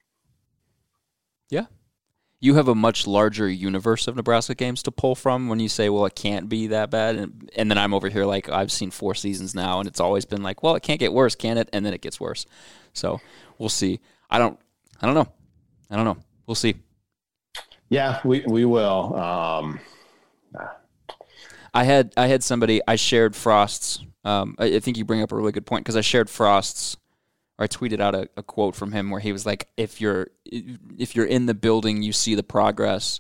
Yeah, you have a much larger universe of Nebraska games to pull from when you say, well, it can't be that bad. And, and then I'm over here like, I've seen four seasons now, and it's always been like, well, it can't get worse, can it? And then it gets worse. So we'll see. I don't, I don't know. I don't know. We'll see. Yeah, we, we will. Um, I had, I had somebody, I shared Frost's, um, I, I think you bring up a really good point because I shared Frost's or I tweeted out a, a, quote from him where he was like, "If you're if you're in the building, you see the progress."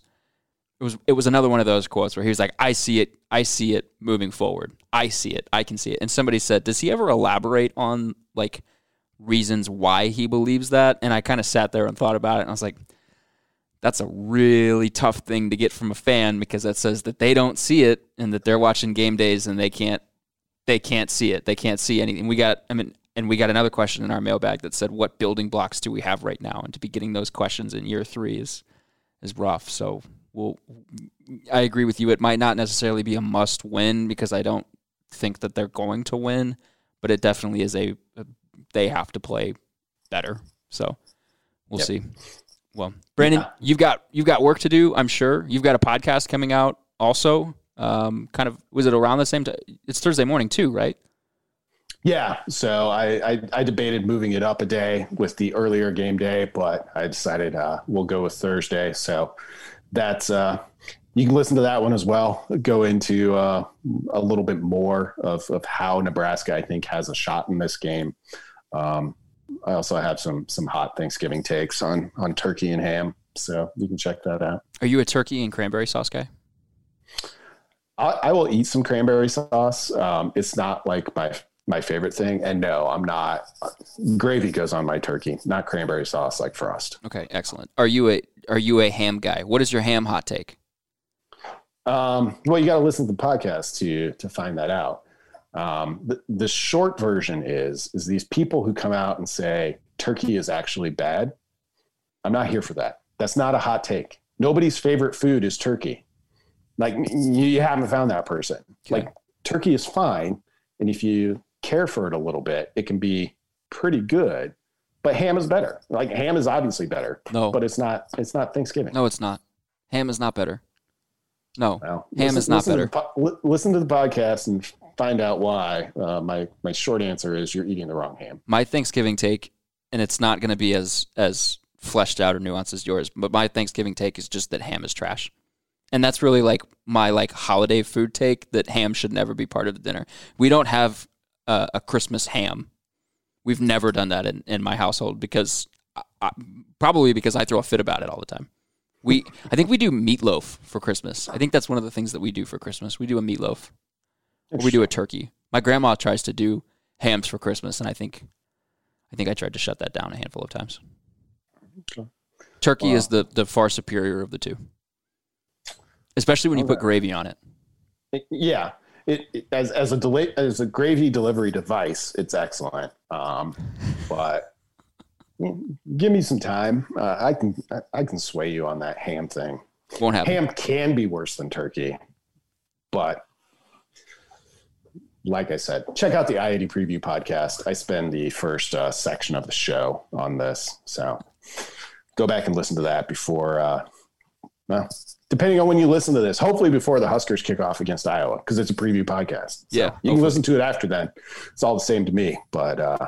It was it was another one of those quotes where he was like, "I see it, I see it moving forward. I see it, I can see it." And somebody said, "Does he ever elaborate on like reasons why he believes that?" And I kind of sat there and thought about it, and I was like. That's a really tough thing to get from a fan because that says that they don't see it and that they're watching game days and they can't they can't see it. They can't see anything. We got I mean and we got another question in our mailbag that said, "What building blocks do we have right now?" And to be getting those questions in year three is is rough. So we'll. I agree with you. It might not necessarily be a must win because I don't think that they're going to win, but it definitely is a, a they have to play better. So we'll yep. see. Well, Brandon, yeah. you've got you've got work to do. I'm sure you've got a podcast coming out also. Um, kind of was it around the same time? It's Thursday morning too, right? Yeah, so I, I, I debated moving it up a day with the earlier game day, but I decided uh, we'll go with Thursday. So that's uh, you can listen to that one as well. Go into uh, a little bit more of, of how Nebraska I think has a shot in this game. Um, I also have some some hot Thanksgiving takes on on turkey and ham, so you can check that out. Are you a turkey and cranberry sauce guy? I, I will eat some cranberry sauce. Um, it's not like my my favorite thing. And no, I'm not. Gravy goes on my turkey, not cranberry sauce like Frost. Okay, excellent. Are you a are you a ham guy? What is your ham hot take? Um, well, you got to listen to the podcast to to find that out. Um, the, the short version is is these people who come out and say turkey is actually bad. I'm not here for that. That's not a hot take. Nobody's favorite food is turkey. Like you haven't found that person. Okay. Like turkey is fine, and if you care for it a little bit, it can be pretty good. But ham is better. Like ham is obviously better. No, but it's not. It's not Thanksgiving. No, it's not. Ham is not better. No, well, ham listen, is not listen better. To listen to the podcast and find out why. Uh, my my short answer is you're eating the wrong ham. My Thanksgiving take, and it's not going to be as as fleshed out or nuanced as yours, but my Thanksgiving take is just that ham is trash. And that's really like my like holiday food take that ham should never be part of the dinner. We don't have a, a Christmas ham. We've never done that in, in my household because I, probably because I throw a fit about it all the time. We I think we do meatloaf for Christmas. I think that's one of the things that we do for Christmas. We do a meatloaf. Or we do a turkey. My grandma tries to do hams for Christmas and I think I think I tried to shut that down a handful of times. Okay. Turkey wow. is the the far superior of the two. Especially when you put gravy on it. Yeah it, it, as as a delay as a gravy delivery device, it's excellent. Um, but give me some time. Uh, I can I can sway you on that ham thing. Won't happen. Ham can be worse than turkey, but like I said, check out the I-80 preview podcast. I spend the first uh, section of the show on this, so go back and listen to that before. Uh, well, depending on when you listen to this, hopefully before the Huskers kick off against Iowa, because it's a preview podcast. So yeah. You hopefully. can listen to it after then. It's all the same to me. But uh,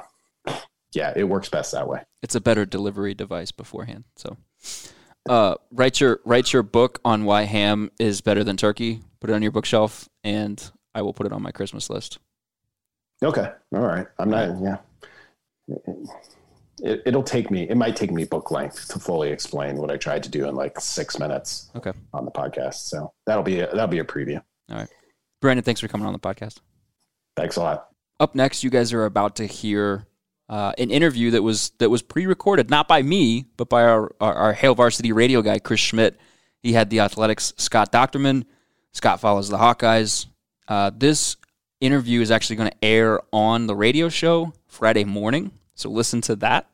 yeah, it works best that way. It's a better delivery device beforehand. So uh, write your write your book on why ham is better than turkey. Put it on your bookshelf and I will put it on my Christmas list. Okay. All right. I'm not yeah it, will take me it might take me book length to fully explain what i tried to do in like six minutes okay. on the podcast. So that'll be a, that'll be a preview. All right. Brandon thanks for coming on the podcast. Thanks a lot. Up next you guys are about to hear uh, an interview that was that was pre-recorded not by me but by our, our, our hail varsity radio guy chris schmidt. He had the athletics scott dochterman. Scott follows the hawkeyes. Uh, this interview is actually going to air on the radio show friday morning so listen to that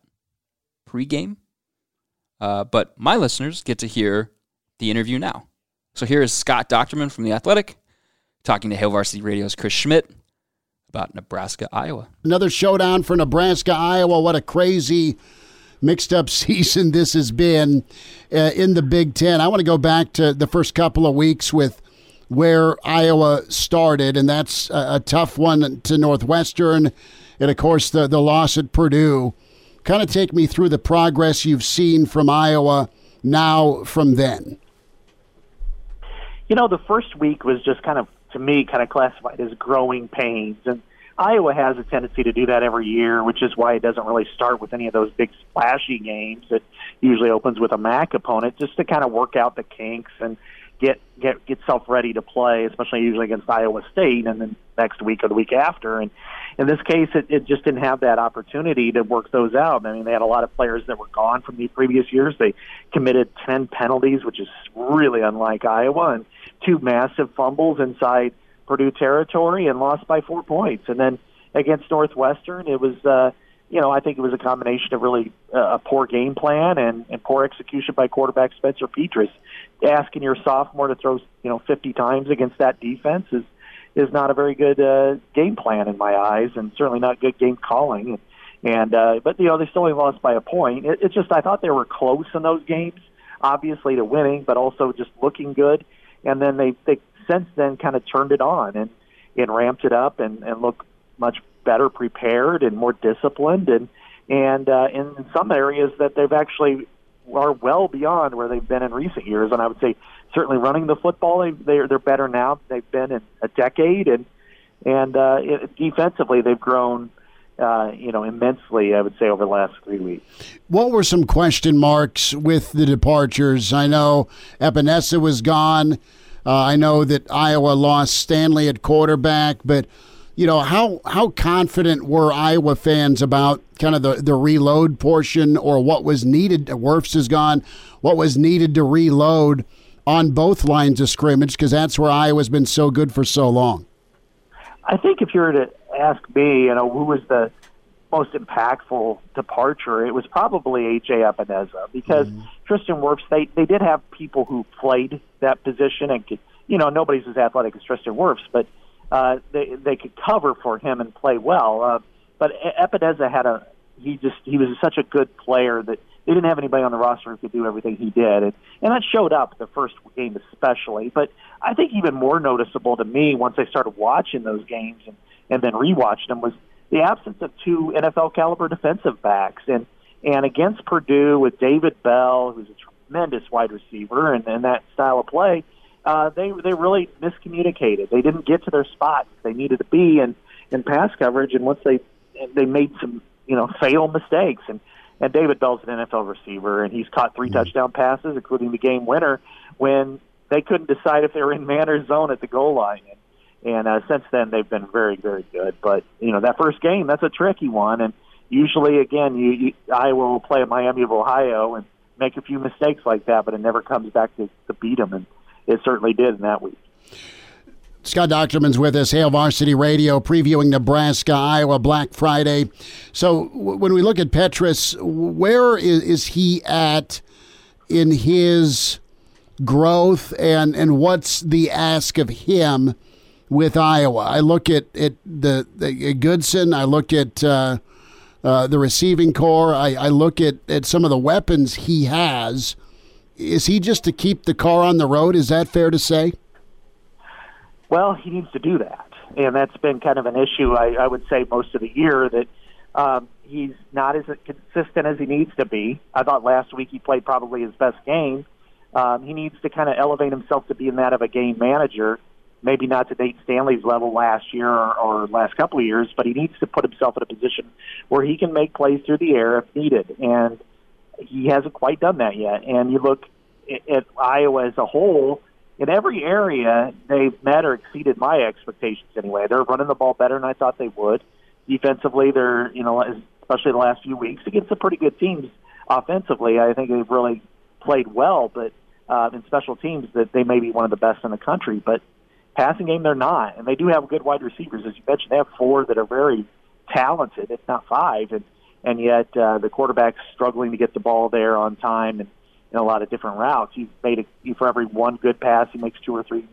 pregame. Uh, but my listeners get to hear the interview now. So here is Scott Dochterman from The Athletic talking to Hail Varsity Radio's Chris Schmidt about Nebraska, Iowa. Another showdown for Nebraska, Iowa. What a crazy mixed up season this has been uh, in the Big Ten. I want to go back to the first couple of weeks with where Iowa started, and that's a, a tough one to Northwestern and of course the the loss at Purdue. Kind of take me through the progress you've seen from Iowa now from then. You know, the first week was just kind of to me kind of classified as growing pains and Iowa has a tendency to do that every year, which is why it doesn't really start with any of those big splashy games. It usually opens with a MAC opponent just to kind of work out the kinks and get get self ready to play, especially usually against Iowa State, and then next week or the week after. And in this case, it, it just didn't have that opportunity to work those out. I mean, they had a lot of players that were gone from the previous years. They committed ten penalties, which is really unlike Iowa, and two massive fumbles inside Purdue territory, and lost by four points. And then against Northwestern, it was. uh you know, I think it was a combination of really uh, a poor game plan and, and poor execution by quarterback Spencer Petras asking your sophomore to throw you know 50 times against that defense is is not a very good uh, game plan in my eyes, and certainly not good game calling. And, and uh, but you know they still only lost by a point. It, it's just I thought they were close in those games, obviously to winning, but also just looking good. And then they they since then kind of turned it on and and ramped it up and and looked much better prepared and more disciplined and and uh, in some areas that they've actually are well beyond where they've been in recent years. And I would say certainly running the football, they, they're they're better now than they've been in a decade, and and uh, it, defensively they've grown. Uh, you know, immensely, I would say, over the last three weeks. What were some question marks with the departures? I know Epenesa was gone. Uh, I know that Iowa lost Stanley at quarterback, but you know how how confident were Iowa fans about kind of the the reload portion or what was needed? Wirfs is gone. What was needed to reload on both lines of scrimmage because that's where Iowa's been so good for so long. I think if you were to ask me, you know, who was the most impactful departure, it was probably AJ Epenesa because mm-hmm. Tristan Wirfs, they they did have people who played that position and could, you know, nobody's as athletic as Tristan Wirfs, but uh, they they could cover for him and play well. Uh, but Epenesa had a he just he was such a good player that they didn't have anybody on the roster who could do everything he did, and and that showed up the first game especially. But I think even more noticeable to me once I started watching those games and and then rewatched them was the absence of two NFL caliber defensive backs and and against Purdue with David Bell, who's a tremendous wide receiver, and, and that style of play they they really miscommunicated. They didn't get to their spots they needed to be in in pass coverage, and once they they made some you know fatal mistakes and and David Bell's an NFL receiver, and he's caught 3 mm-hmm. touchdown passes, including the game winner, when they couldn't decide if they were in man or zone at the goal line. And, and uh, since then, they've been very, very good. But you know, that first game, that's a tricky one, and usually, again, you, you Iowa will play at Miami of Ohio and make a few mistakes like that, but it never comes back to, to beat them. And it certainly did in that week. Scott Dochterman's with us, Hail Varsity Radio, previewing Nebraska, Iowa Black Friday. So w- when we look at Petras, where is, is he at in his growth, and, and what's the ask of him with Iowa? I look at, at the, the Goodson, I look at uh, uh, the receiving corps, I, I look at, at some of the weapons he has – is he just to keep the car on the road? Is that fair to say? Well, he needs to do that, and that's been kind of an issue. I, I would say most of the year that um, he's not as consistent as he needs to be. I thought last week he played probably his best game. Um, he needs to kind of elevate himself to being that of a game manager. Maybe not to Nate Stanley's level last year or, or last couple of years, but he needs to put himself in a position where he can make plays through the air if needed. And he hasn't quite done that yet. And you look at Iowa as a whole, in every area, they've met or exceeded my expectations anyway. They're running the ball better than I thought they would. Defensively, they're, you know, especially the last few weeks against some pretty good teams offensively. I think they've really played well, but uh, in special teams, that they may be one of the best in the country. But passing game, they're not. And they do have good wide receivers. As you mentioned, they have four that are very talented, if not five. And and yet uh, the quarterback's struggling to get the ball there on time and in a lot of different routes. He's made a, for every one good pass, he makes two or three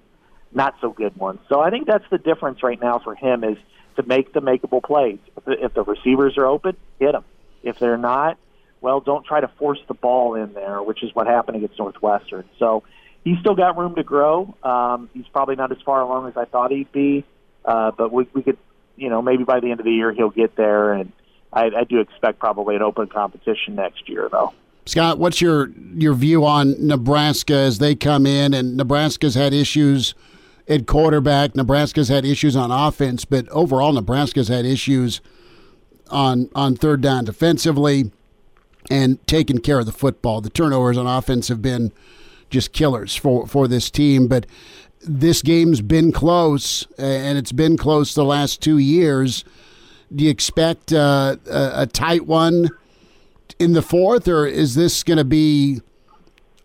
not so good ones. So I think that's the difference right now for him is to make the makeable plays. If the, if the receivers are open, hit them. If they're not, well, don't try to force the ball in there, which is what happened against Northwestern. So he's still got room to grow. Um, he's probably not as far along as I thought he'd be, uh, but we, we could, you know, maybe by the end of the year he'll get there and I, I do expect probably an open competition next year, though. Scott, what's your your view on Nebraska as they come in? And Nebraska's had issues at quarterback. Nebraska's had issues on offense, but overall, Nebraska's had issues on on third down defensively and taking care of the football. The turnovers on offense have been just killers for for this team. But this game's been close, and it's been close the last two years. Do you expect uh, a, a tight one in the fourth, or is this going to be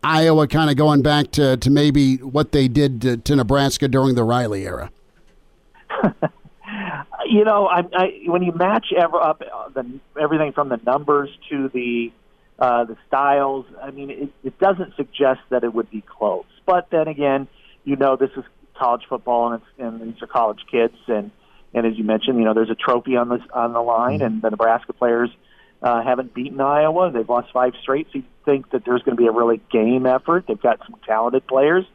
Iowa kind of going back to, to maybe what they did to, to Nebraska during the Riley era? you know, I, I, when you match ever up uh, the, everything from the numbers to the uh, the styles, I mean, it, it doesn't suggest that it would be close. But then again, you know, this is college football, and, it's, and these are college kids, and and as you mentioned, you know, there's a trophy on this on the line, and the Nebraska players uh, haven't beaten Iowa. They've lost five straight. So you think that there's going to be a really game effort. They've got some talented players,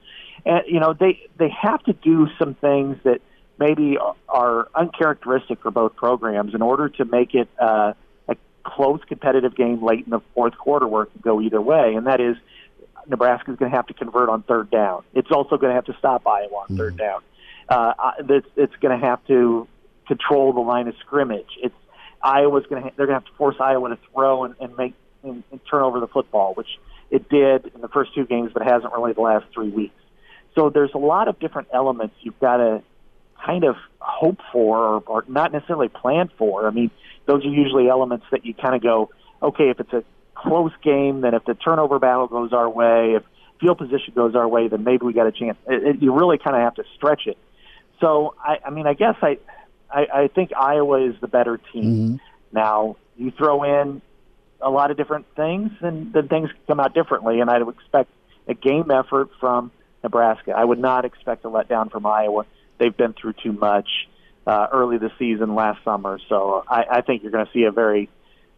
and you know they they have to do some things that maybe are uncharacteristic for both programs in order to make it uh, a close competitive game late in the fourth quarter where it can go either way, and that is Nebraska is going to have to convert on third down. It's also going to have to stop Iowa on mm-hmm. third down. Uh, it's, it's going to have to control the line of scrimmage. It's Iowa's going to ha- they're going to have to force Iowa to throw and, and make and, and turn over the football, which it did in the first two games, but hasn't really the last three weeks. So there's a lot of different elements you've got to kind of hope for or, or not necessarily plan for. I mean, those are usually elements that you kind of go, okay, if it's a close game, then if the turnover battle goes our way, if field position goes our way, then maybe we got a chance. It, it, you really kind of have to stretch it. So, I, I mean, I guess I, I, I think Iowa is the better team. Mm-hmm. Now, you throw in a lot of different things, and then things come out differently. And I would expect a game effort from Nebraska. I would not expect a letdown from Iowa. They've been through too much uh, early this season last summer, so I, I think you're going to see a very,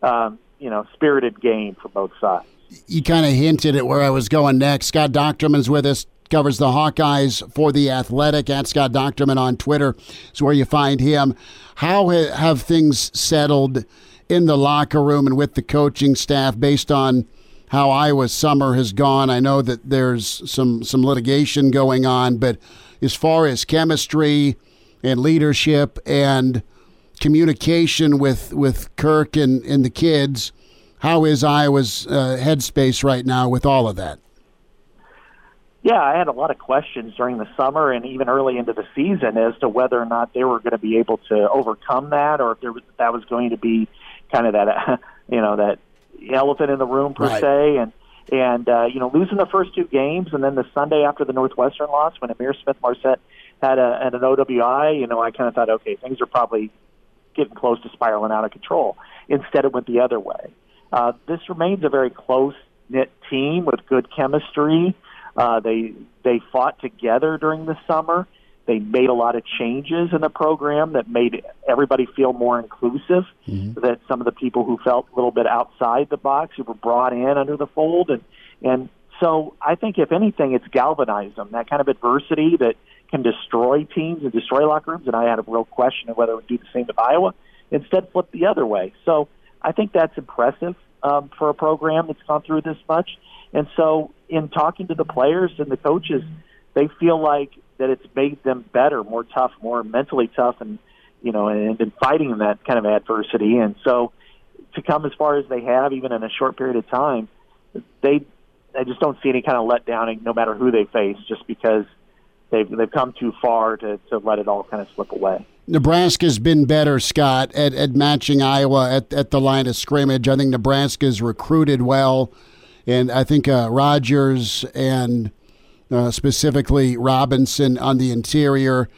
um, you know, spirited game for both sides. You kind of hinted at where I was going next. Scott Dochterman's with us, covers the Hawkeyes for the Athletic. At Scott Dochterman on Twitter is where you find him. How have things settled in the locker room and with the coaching staff based on how Iowa's summer has gone? I know that there's some some litigation going on, but as far as chemistry and leadership and communication with with Kirk and, and the kids. How is Iowa's uh, headspace right now with all of that? Yeah, I had a lot of questions during the summer and even early into the season as to whether or not they were going to be able to overcome that, or if there was, that was going to be kind of that, you know, that elephant in the room per right. se, and and uh, you know losing the first two games, and then the Sunday after the Northwestern loss when Ihmir Smith-Marsette had a had an OWI, you know, I kind of thought, okay, things are probably getting close to spiraling out of control. Instead, it went the other way. Uh, this remains a very close knit team with good chemistry. Uh, they they fought together during the summer. They made a lot of changes in the program that made everybody feel more inclusive. Mm-hmm. That some of the people who felt a little bit outside the box who were brought in under the fold, and and so I think if anything, it's galvanized them. That kind of adversity that can destroy teams and destroy locker rooms. And I had a real question of whether it would do the same with Iowa. Instead, flip the other way. So I think that's impressive um, for a program that's gone through this much. And so, in talking to the players and the coaches, they feel like that it's made them better, more tough, more mentally tough, and you know, and, and fighting in that kind of adversity. And so, to come as far as they have, even in a short period of time, they I just don't see any kind of letdown, no matter who they face, just because they've they've come too far to, to let it all kind of slip away. Nebraska's been better, Scott, at, at matching Iowa at, at the line of scrimmage. I think Nebraska's recruited well, and I think uh, Rogers and uh, specifically Robinson on the interior,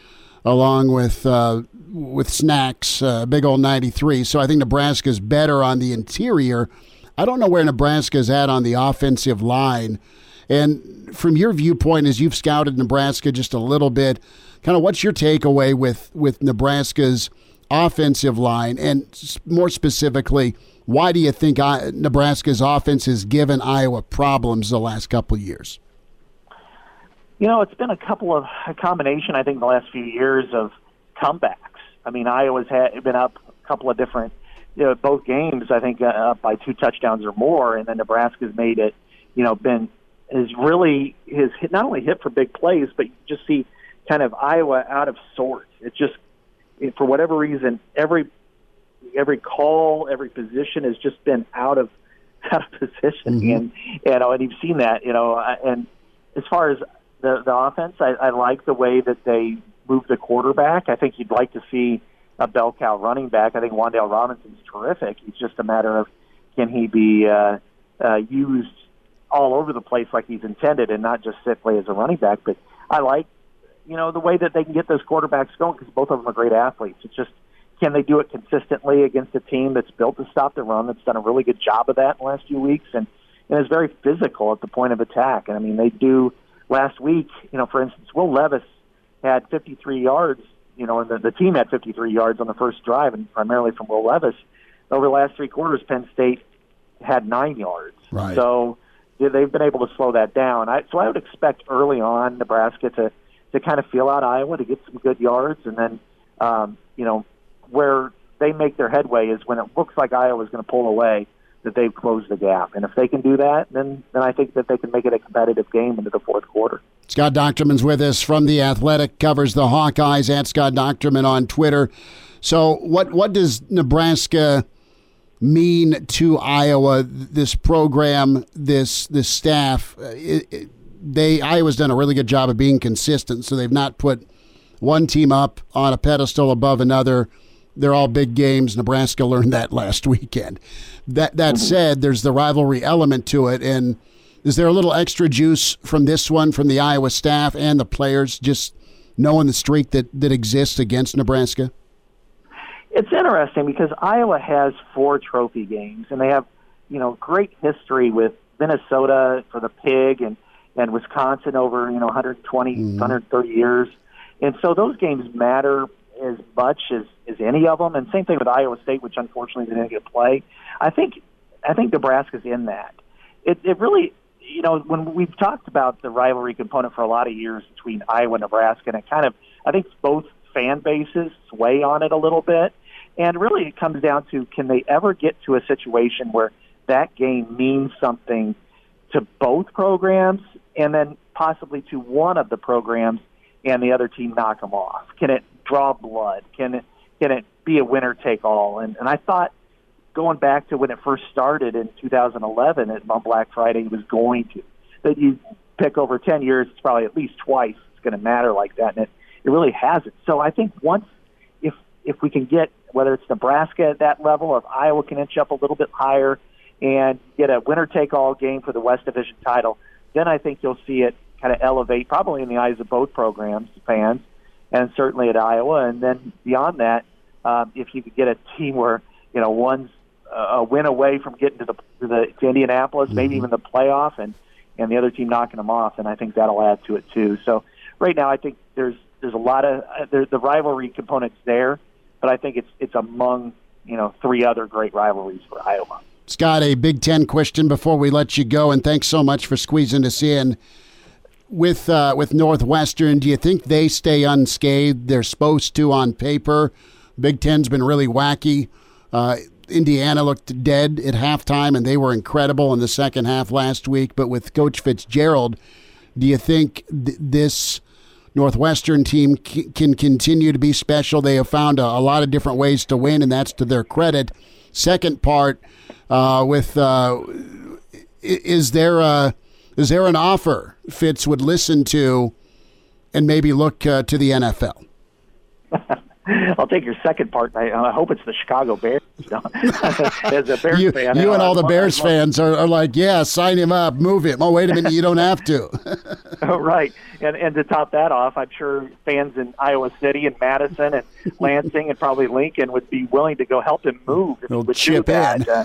along with uh, with Snacks, uh, big old ninety three. So I think Nebraska's better on the interior. I don't know where Nebraska's at on the offensive line. And from your viewpoint, as you've scouted Nebraska just a little bit, kind of what's your takeaway with with Nebraska's offensive line, and more specifically, why do you think Nebraska's offense has given Iowa problems the last couple of years? You know, it's been a couple of a combination. I think the last few years of comebacks. I mean, Iowa's had been up a couple of different, you know, both games. I think uh, up by two touchdowns or more, and then Nebraska's made it, you know, been is really his hit, not only hit for big plays, but you just see kind of Iowa out of sorts. It just for whatever reason every every call, every position has just been out of out of position, mm-hmm. and you know, and you've seen that, you know, and as far as the the offense, I, I like the way that they move the quarterback. I think you'd like to see a bell cow running back. I think Wan'Dale Robinson's terrific. It's just a matter of can he be uh, uh, used all over the place like he's intended and not just simply as a running back. But I like, you know, the way that they can get those quarterbacks going because both of them are great athletes. It's just can they do it consistently against a team that's built to stop the run, that's done a really good job of that in the last few weeks, and and is very physical at the point of attack. And I mean, they do. Last week, you know, for instance, Will Levis had 53 yards. You know, and the, the team had 53 yards on the first drive, and primarily from Will Levis. Over the last three quarters, Penn State had nine yards. Right. So they've been able to slow that down. I, so I would expect early on Nebraska to to kind of feel out Iowa to get some good yards, and then um, you know where they make their headway is when it looks like Iowa's going to pull away that they've closed the gap. And if they can do that, then then I think that they can make it a competitive game into the fourth quarter. Scott Dochterman's with us from the Athletic, covers the Hawkeyes at Scott Dochterman on Twitter. So what what does Nebraska mean to Iowa? This program, this this staff, it, it, they Iowa's done a really good job of being consistent. So they've not put one team up on a pedestal above another. They're all big games. Nebraska learned that last weekend. That that mm-hmm. said, there's the rivalry element to it, and is there a little extra juice from this one from the Iowa staff and the players just knowing the streak that that exists against Nebraska? It's interesting because Iowa has four trophy games, and they have you know great history with Minnesota for the pig and and Wisconsin over you know 120 mm-hmm. 130 years, and so those games matter as much as, as any of them. And same thing with Iowa State, which unfortunately they didn't get to play. I think I think Nebraska's in that. It, it really, you know, when we've talked about the rivalry component for a lot of years between Iowa and Nebraska, and it kind of, I think both fan bases sway on it a little bit. And really, it comes down to can they ever get to a situation where that game means something to both programs and then possibly to one of the programs and the other team knock them off? Can it draw blood? Can it can it be a winner take all? And and I thought going back to when it first started in 2011 at, on Black Friday it was going to that you pick over 10 years it's probably at least twice it's going to matter like that and it it really hasn't. So I think once if if we can get whether it's Nebraska at that level or if Iowa can inch up a little bit higher and get a winner take all game for the West Division title, then I think you'll see it kind of elevate probably in the eyes of both programs fans and certainly at Iowa. And then beyond that, um, if you could get a team where you know one's a win away from getting to the to, the, to Indianapolis, mm-hmm. maybe even the playoff, and and the other team knocking them off, and I think that'll add to it too. So right now, I think there's there's a lot of uh, there's the rivalry components there, but I think it's it's among you know three other great rivalries for Iowa. Scott, a Big Ten question before we let you go, and thanks so much for squeezing us in with uh, with Northwestern, do you think they stay unscathed? They're supposed to on paper. Big Ten's been really wacky. Uh, Indiana looked dead at halftime, and they were incredible in the second half last week. But with Coach Fitzgerald, do you think th- this Northwestern team c- can continue to be special? They have found a, a, lot of different ways to win, and that's to their credit. Second part, uh, with uh, is there a is there an offer Fitz would listen to and maybe look uh, to the NFL? I'll take your second part. I, I hope it's the Chicago Bears. As a Bears you, fan, you and all the Bears fans are, are, like, yeah, sign him up, move him. Oh, wait a minute, you don't have to. oh, right. And and to top that off, I'm sure fans in Iowa City and Madison and Lansing and probably Lincoln would be willing to go help him move if he would chip. In. Uh,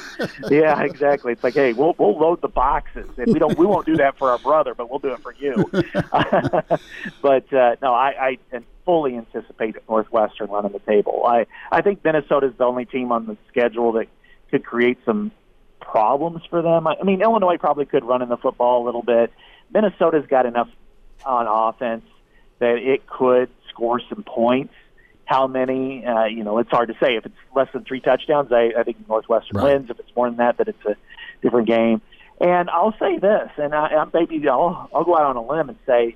yeah, exactly. It's like, hey, we'll we'll load the boxes, and we don't we won't do that for our brother, but we'll do it for you. but uh, no, I, I and fully anticipate Northwestern running the table. I I think Minnesota is the only team on the schedule that could create some problems for them. I, I mean, Illinois probably could run in the football a little bit. Minnesota's got enough on offense that it could score some points. How many? Uh, you know, it's hard to say. If it's less than three touchdowns, I, I think Northwestern right. wins. If it's more than that, that it's a different game. And I'll say this, and I, I maybe I'll, I'll go out on a limb and say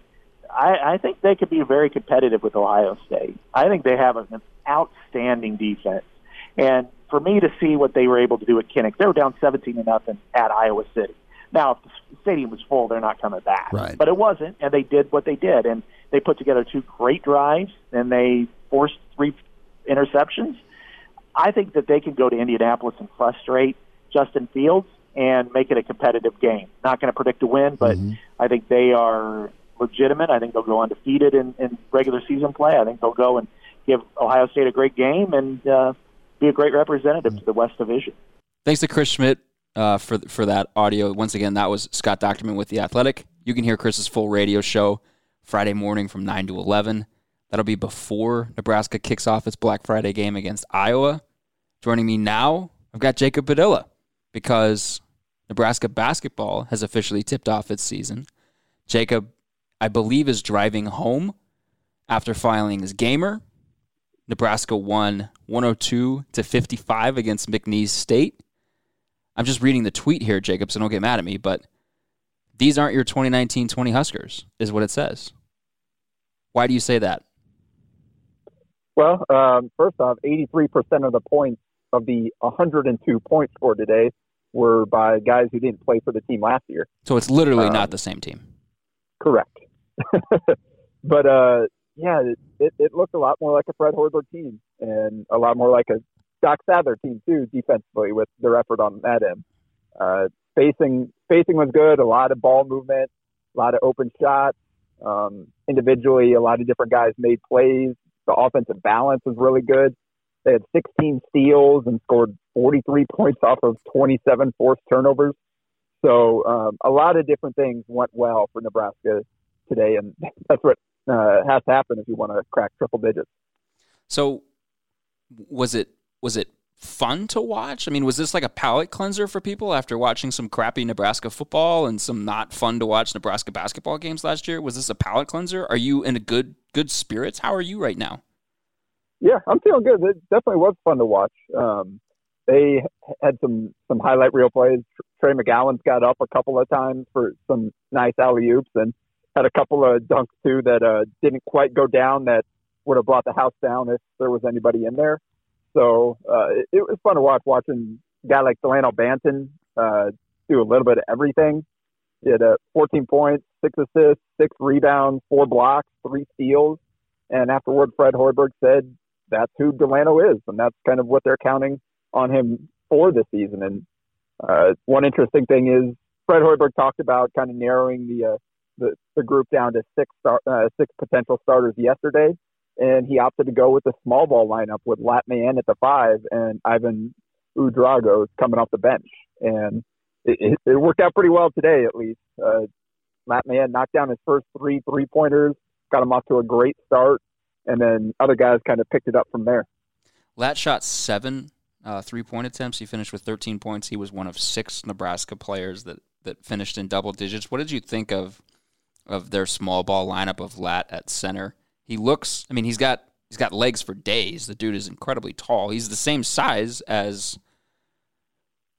I, I think they could be very competitive with Ohio State. I think they have an outstanding defense, and for me to see what they were able to do at Kinnick, they were down seventeen to nothing at Iowa City. Now, if the stadium was full, they're not coming back. Right. But it wasn't, and they did what they did, and they put together two great drives, and they forced three interceptions. I think that they can go to Indianapolis and frustrate Justin Fields and make it a competitive game. Not going to predict a win, but mm-hmm. I think they are legitimate. I think they'll go undefeated in, in regular season play. I think they'll go and give Ohio State a great game and uh, be a great representative to the West Division. Thanks to Chris Schmidt uh, for for that audio. Once again, that was Scott Dochterman with the Athletic. You can hear Chris's full radio show Friday morning from nine to eleven. That'll be before Nebraska kicks off its Black Friday game against Iowa. Joining me now, I've got Jacob Padilla because Nebraska basketball has officially tipped off its season. Jacob, I believe, is driving home after filing his gamer. Nebraska won 102 to 55 against McNeese State. I'm just reading the tweet here, Jacob, so don't get mad at me, but these aren't your 2019 20 Huskers, is what it says. Why do you say that? Well, um, first off, 83% of the points of the 102 points scored today were by guys who didn't play for the team last year. So it's literally um, not the same team. Correct. but uh, yeah, it, it looked a lot more like a Fred Hoiberg team and a lot more like a Doc Sadler team too, defensively with their effort on that end. Uh, spacing was good, a lot of ball movement, a lot of open shots. Um, individually, a lot of different guys made plays. The offensive balance was really good. They had 16 steals and scored 43 points off of 27 forced turnovers. So um, a lot of different things went well for Nebraska today, and that's what uh, has to happen if you want to crack triple digits. So, was it was it fun to watch? I mean, was this like a palate cleanser for people after watching some crappy Nebraska football and some not fun to watch Nebraska basketball games last year? Was this a palate cleanser? Are you in a good good spirits? How are you right now? Yeah, I'm feeling good. It definitely was fun to watch. Um, they had some some highlight reel plays. Trey McGowens got up a couple of times for some nice alley oops and had a couple of dunks too that uh, didn't quite go down that would have brought the house down if there was anybody in there. So uh, it, it, was fun to watch watching a guy like Dalano Banton uh, do a little bit of everything. He had uh, 14 points, six assists, six rebounds, four blocks, three steals. And afterward, Fred Hoiberg said that's who Dalano is, and that's kind of what they're counting on him for this season. And uh, one interesting thing is Fred Hoiberg talked about kind of narrowing the uh, the, the group down to six star, uh, six potential starters yesterday, and he opted to go with the small ball lineup with Lat Mayen at the five and Ivan Ouedraogo coming off the bench, and it, it, worked out pretty well today at least. Uh, Lat Mayen knocked down his first three three pointers, got him off to a great start, and then other guys kind of picked it up from there. Lat shot seven uh, three point attempts. He finished with 13 points. He was one of six Nebraska players that that finished in double digits. What did you think of of their small ball lineup of Lat at center. He looks. I mean, he's got he's got legs for days. The dude is incredibly tall. He's the same size as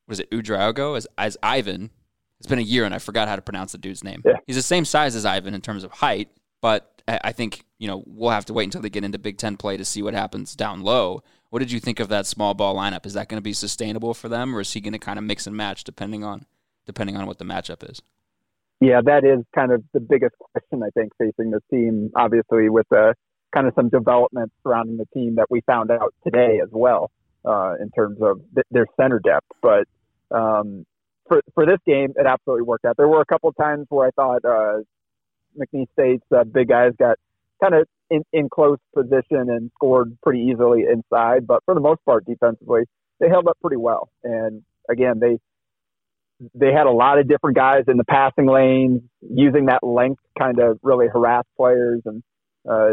was it Ouedraogo as as Ivan. It's been a year and I forgot how to pronounce the dude's name. Yeah. He's the same size as Ivan in terms of height, but I think you know we'll have to wait until they get into Big Ten play to see what happens down low. What did you think of that small ball lineup? Is that going to be sustainable for them, or is he going to kind of mix and match depending on depending on what the matchup is? Yeah, that is kind of the biggest question I think facing this team. Obviously, with the kind of some development surrounding the team that we found out today as well uh, in terms of th- their center depth. But um, for for this game, it absolutely worked out. There were a couple times where I thought uh, McNeese State's uh, big guys got kind of in, in close position and scored pretty easily inside, but for the most part, defensively, they held up pretty well. And again, they they had a lot of different guys in the passing lanes using that length kind of really harass players and uh,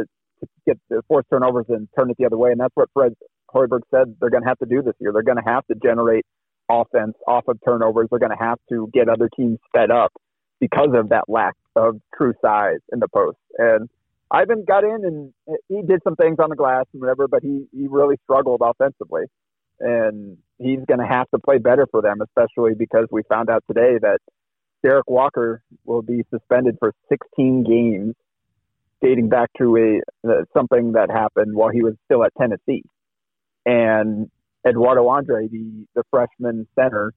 get the force turnovers and turn it the other way. And that's what Fred Hoiberg said they're going to have to do this year. They're going to have to generate offense off of turnovers. They're going to have to get other teams sped up because of that lack of true size in the post. And Ivan got in and he did some things on the glass and whatever, but he, he really struggled offensively. And he's going to have to play better for them, especially because we found out today that Derrick Walker will be suspended for 16 games, dating back to a uh, something that happened while he was still at Tennessee. And Eduardo Andre, the the freshman center,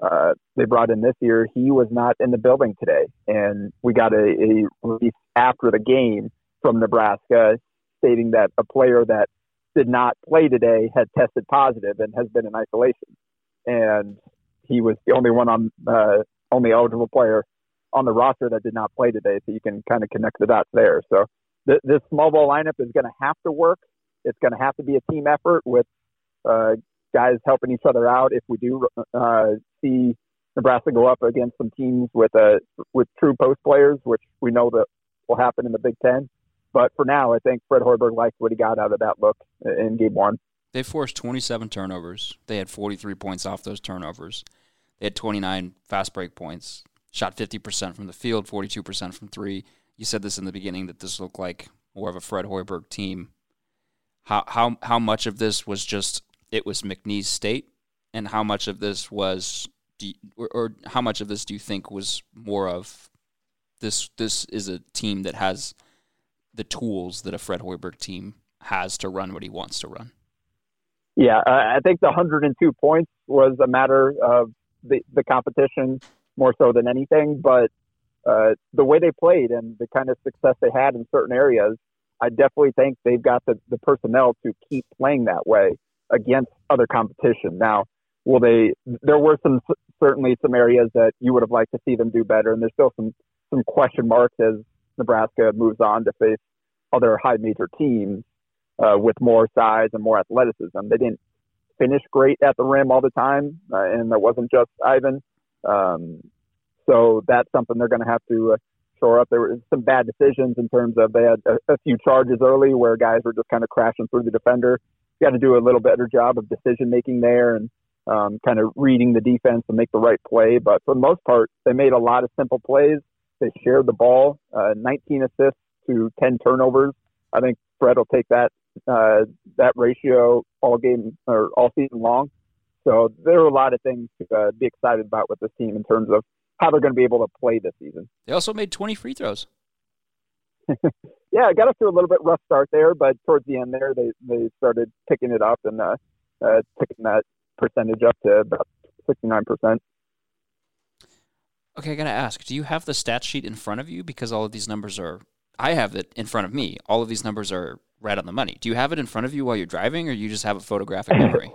uh, they brought in this year, he was not in the building today, and we got a, a release after the game from Nebraska stating that a player that did not play today had tested positive and has been in isolation. And he was the only one on, uh, only eligible player on the roster that did not play today. So you can kind of connect the dots there. So th- this small ball lineup is going to have to work. It's going to have to be a team effort with uh, guys helping each other out. If we do uh, see Nebraska go up against some teams with uh, with true post players, which we know that will happen in the Big Ten, but for now, I think Fred Hoiberg liked what he got out of that look in game one. They forced 27 turnovers. They had 43 points off those turnovers. They had 29 fast break points, shot 50% from the field, 42% from three. You said this in the beginning that this looked like more of a Fred Hoiberg team. How how how much of this was just it was McNeese State, and how much of this was you, or, or how much of this do you think was more of this this is a team that has the tools that a Fred Hoiberg team has to run what he wants to run. Yeah, I think the 102 points was a matter of the, the competition more so than anything, but uh, the way they played and the kind of success they had in certain areas, I definitely think they've got the, the personnel to keep playing that way against other competition. Now, will they? There were some certainly some areas that you would have liked to see them do better, and there's still some some question marks as Nebraska moves on to face other high major teams uh, with more size and more athleticism. They didn't finish great at the rim all the time, uh, and that wasn't just Ivan. Um, so that's something they're going to have to uh, shore up. There were some bad decisions in terms of they had a, a few charges early where guys were just kind of crashing through the defender. You got to do a little better job of decision making there and um, kind of reading the defense and make the right play. But for the most part, they made a lot of simple plays. They shared the ball, uh, 19 assists to 10 turnovers. I think Fred will take that uh, that ratio all game or all season long. So there are a lot of things to uh, be excited about with this team in terms of how they're going to be able to play this season. They also made 20 free throws. yeah, it got us to a little bit rough start there, but towards the end there, they they started picking it up and uh, uh, taking that percentage up to about 69 percent. Okay, I gotta ask: Do you have the stat sheet in front of you? Because all of these numbers are. I have it in front of me. All of these numbers are right on the money. Do you have it in front of you while you're driving, or you just have a photographic memory?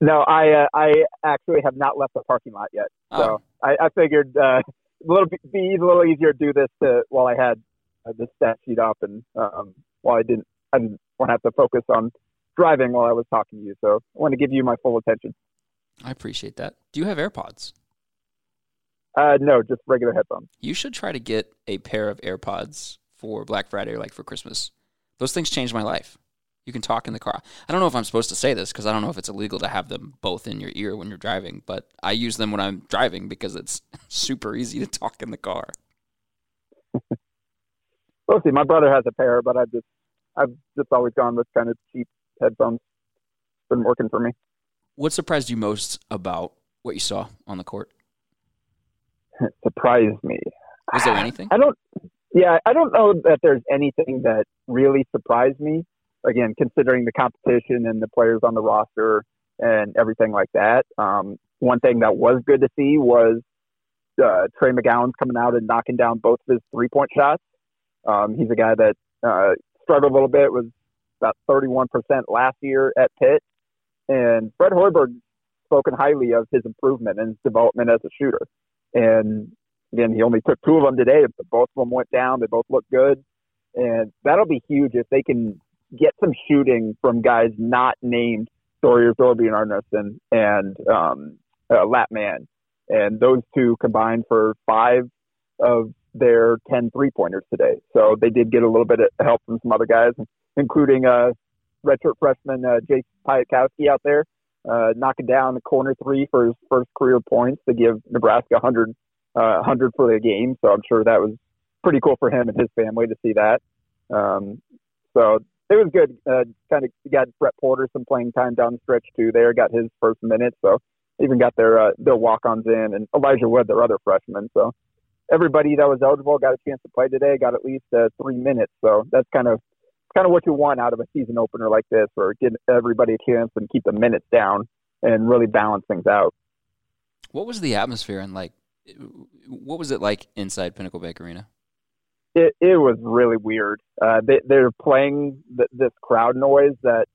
no, I uh, I actually have not left the parking lot yet. Oh. So I, I figured uh, a little be a little easier to do this to, while I had uh, the stat sheet up, and um, while I didn't I didn't want to have to focus on driving while I was talking to you. So I want to give you my full attention. I appreciate that. Do you have AirPods? Uh, no, just regular headphones. You should try to get a pair of AirPods for Black Friday or like for Christmas. Those things changed my life. You can talk in the car. I don't know if I'm supposed to say this because I don't know if it's illegal to have them both in your ear when you're driving, but I use them when I'm driving because it's super easy to talk in the car. we'll see. My brother has a pair, but I've just I've just always gone with kind of cheap headphones. It's been working for me. What surprised you most about what you saw on the court? Surprised me. Was there anything? I don't. Yeah, I don't know that there's anything that really surprised me. Again, considering the competition and the players on the roster and everything like that. Um, one thing that was good to see was uh, Trey McGowens coming out and knocking down both of his three point shots. Um, he's a guy that uh, struggled a little bit, was about 31% last year at Pitt. And Fred Hoiberg spoken highly of his improvement and his development as a shooter. And again, he only took two of them today, both of them went down. They both look good. And that'll be huge if they can get some shooting from guys not named Sawyer Thorbjarnarson and um, uh, Lat Mayen. And those two combined for five of their 10 three pointers today. So they did get a little bit of help from some other guys, including uh, redshirt freshman uh, Jace Piatkowski out there uh, knocking down the corner three for his first career points to give Nebraska 100, uh, 100 for the game. So I'm sure that was pretty cool for him and his family to see that. Um, so it was good. Uh, kind of got Brett Porter some playing time down the stretch too. There got his first minute, so even got their uh, their walk-ons in, and Elijah Wood, their other freshman. So everybody that was eligible got a chance to play today. Got at least uh, three minutes. So that's kind of kind of what you want out of a season opener like this, or give everybody a chance and keep the minutes down and really balance things out. What was the atmosphere and like? What was it like inside Pinnacle Bank Arena? It it was really weird. Uh, they they're playing th- this crowd noise that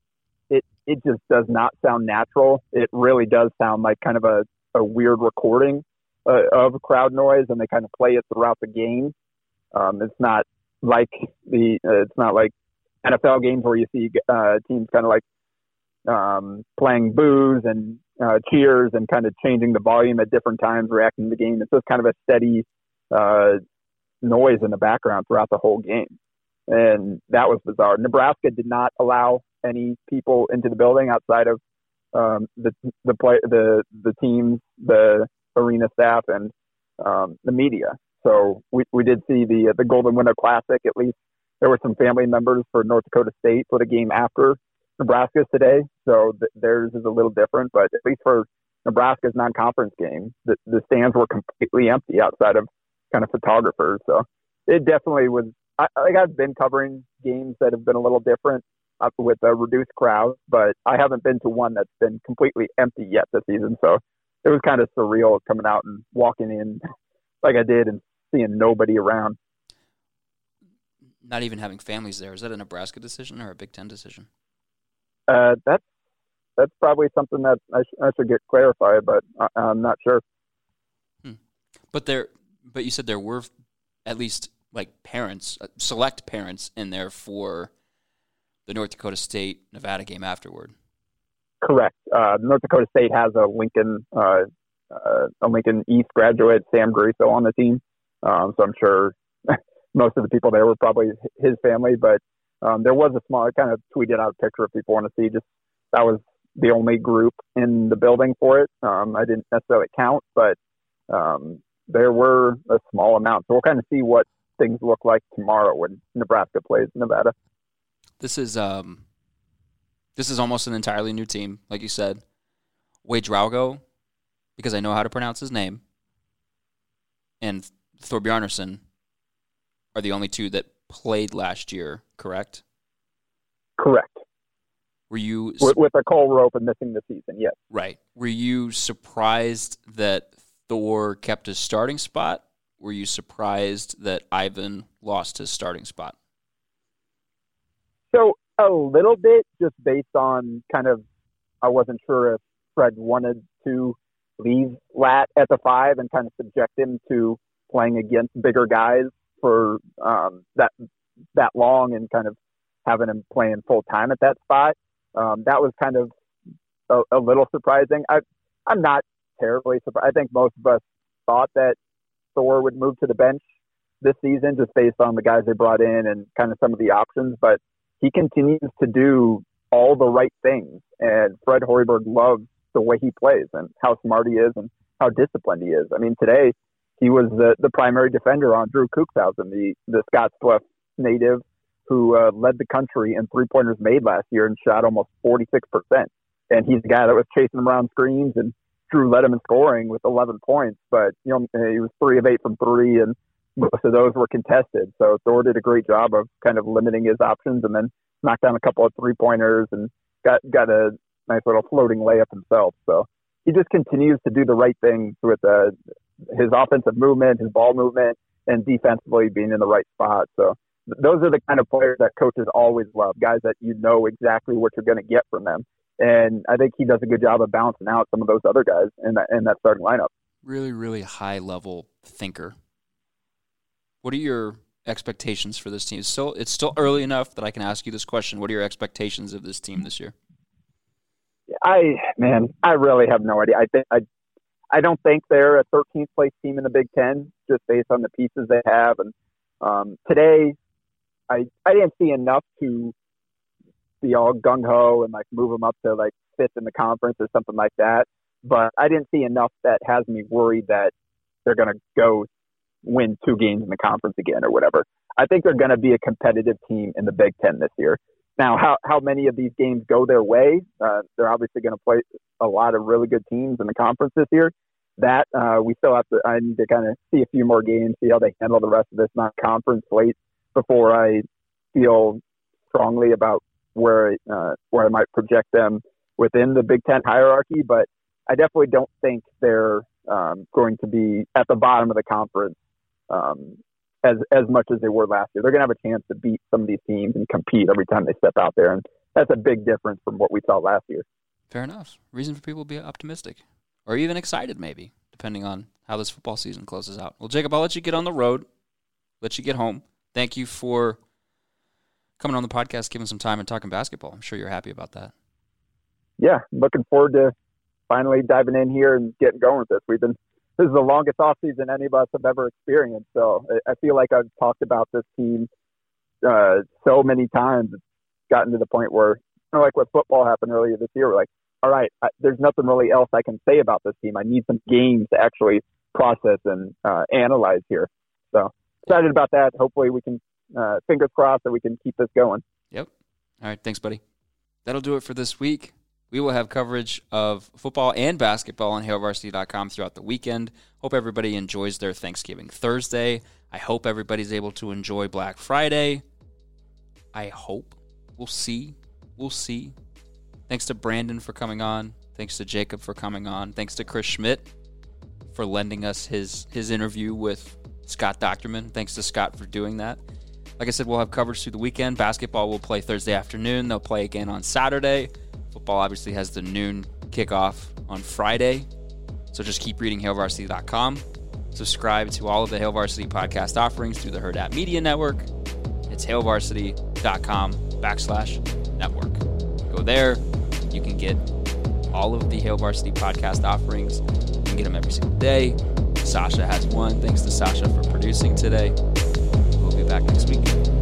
it it just does not sound natural. It really does sound like kind of a a weird recording uh, of crowd noise, and they kind of play it throughout the game. Um, it's not like the uh, it's not like NFL games where you see uh, teams kind of like um, playing boos and uh, cheers and kind of changing the volume at different times, reacting to the game. It's just kind of a steady uh, noise in the background throughout the whole game, and that was bizarre. Nebraska did not allow any people into the building outside of um, the the play the the teams, the arena staff and um, the media. So we, we did see the the Golden Window Classic. At least there were some family members for North Dakota State for the game after Nebraska's today. So th- theirs is a little different, but at least for Nebraska's non-conference game, the, the stands were completely empty outside of kind of photographers. So it definitely was. I, like I've been covering games that have been a little different uh, with a reduced crowd, but I haven't been to one that's been completely empty yet this season. So it was kind of surreal coming out and walking in like I did and seeing nobody around. Not even having families there. Is that a Nebraska decision or a Big Ten decision? Uh, that's that's probably something that I, sh- I should get clarified, but I- I'm not sure. Hmm. But there, but you said there were at least like parents, uh, select parents in there for the North Dakota State Nevada game afterward. Correct. Uh, North Dakota State has a Lincoln uh, uh, a Lincoln East graduate, Sam Griesel, on the team. Um, so I'm sure most of the people there were probably his family, but um, there was a small. I kind of tweeted out a picture if people want to see. Just that was the only group in the building for it. Um, I didn't necessarily count, but um, there were a small amount. So we'll kind of see what things look like tomorrow when Nebraska plays Nevada. This is um, this is almost an entirely new team, like you said. Ouedraogo, because I know how to pronounce his name, and Thorbjarnarson are the only two that played last year, correct? Correct. Were you with, with Akol Arop and missing the season? Yes. Right. Were you surprised that Thor kept his starting spot? Were you surprised that Ivan lost his starting spot? So a little bit, just based on kind of, I wasn't sure if Fred wanted to leave Lat at the five and kind of subject him to playing against bigger guys for um, that that long and kind of having him playing full time at that spot. Um, that was kind of a, a little surprising. I, I'm not terribly surprised. I think most of us thought that Thor would move to the bench this season just based on the guys they brought in and kind of some of the options, but he continues to do all the right things. And Fred Hoiberg loves the way he plays and how smart he is and how disciplined he is. I mean, today he was the, the primary defender on Drew Kuchthausen, the, the Scottsbluff native who uh, led the country in three pointers made last year and shot almost 46%. And he's the guy that was chasing them around screens and Drew led him in scoring with 11 points, but you know he was three of eight from three, and most of those were contested. So Thor did a great job of kind of limiting his options, and then knocked down a couple of three pointers and got got a nice little floating layup himself. So he just continues to do the right things with uh, his offensive movement, his ball movement, and defensively being in the right spot. So those are the kind of players that coaches always love, guys that you know exactly what you're going to get from them. And I think he does a good job of balancing out some of those other guys in that in that starting lineup. Really, really high level thinker. What are your expectations for this team? It's still it's still early enough that I can ask you this question. What are your expectations of this team this year? I man, I really have no idea. I think I I don't think they're a 13th place team in the Big Ten just based on the pieces they have. And um, today, I I didn't see enough to be all gung ho and like move them up to like fifth in the conference or something like that. But I didn't see enough that has me worried that they're going to go win two games in the conference again or whatever. I think they're going to be a competitive team in the Big Ten this year. Now, how how many of these games go their way? Uh, they're obviously going to play a lot of really good teams in the conference this year. That uh, we still have to. I need to kind of see a few more games, see how they handle the rest of this non-conference slate before I feel strongly about where uh, where I might project them within the Big Ten hierarchy. But I definitely don't think they're um, going to be at the bottom of the conference um, as as much as they were last year. They're going to have a chance to beat some of these teams and compete every time they step out there, and that's a big difference from what we saw last year. Fair enough. Reason for people to be optimistic or even excited, maybe depending on how this football season closes out. Well, Jacob, I'll let you get on the road, let you get home. Thank you for coming on the podcast, giving some time and talking basketball. I'm sure you're happy about that. Yeah, looking forward to finally diving in here and getting going with this. We've been this is the longest off season any of us have ever experienced. So I feel like I've talked about this team uh, so many times. It's gotten to the point where, you know, like what football happened earlier this year, we're like all right, I, there's nothing really else I can say about this team. I need some games to actually process and uh, analyze here. So excited about that. Hopefully, we can uh, fingers crossed that we can keep this going. Yep. All right. Thanks, buddy. That'll do it for this week. We will have coverage of football and basketball on HailVarsity.com throughout the weekend. Hope everybody enjoys their Thanksgiving Thursday. I hope everybody's able to enjoy Black Friday. I hope. We'll see. We'll see. Thanks to Brandon for coming on. Thanks to Jacob for coming on. Thanks to Chris Schmidt for lending us his his interview with Scott Dochterman. Thanks to Scott for doing that. Like I said, we'll have coverage through the weekend. Basketball will play Thursday afternoon. They'll play again on Saturday. Football obviously has the noon kickoff on Friday. So just keep reading HailVarsity.com. Subscribe to all of the Hail Varsity podcast offerings through the Hurrdat Media Network. It's HailVarsity.com backslash network. Go there. You can get all of the Hail Varsity podcast offerings. You can get them every single day. Sasha has one. Thanks to Sasha for producing today. We'll be back next week.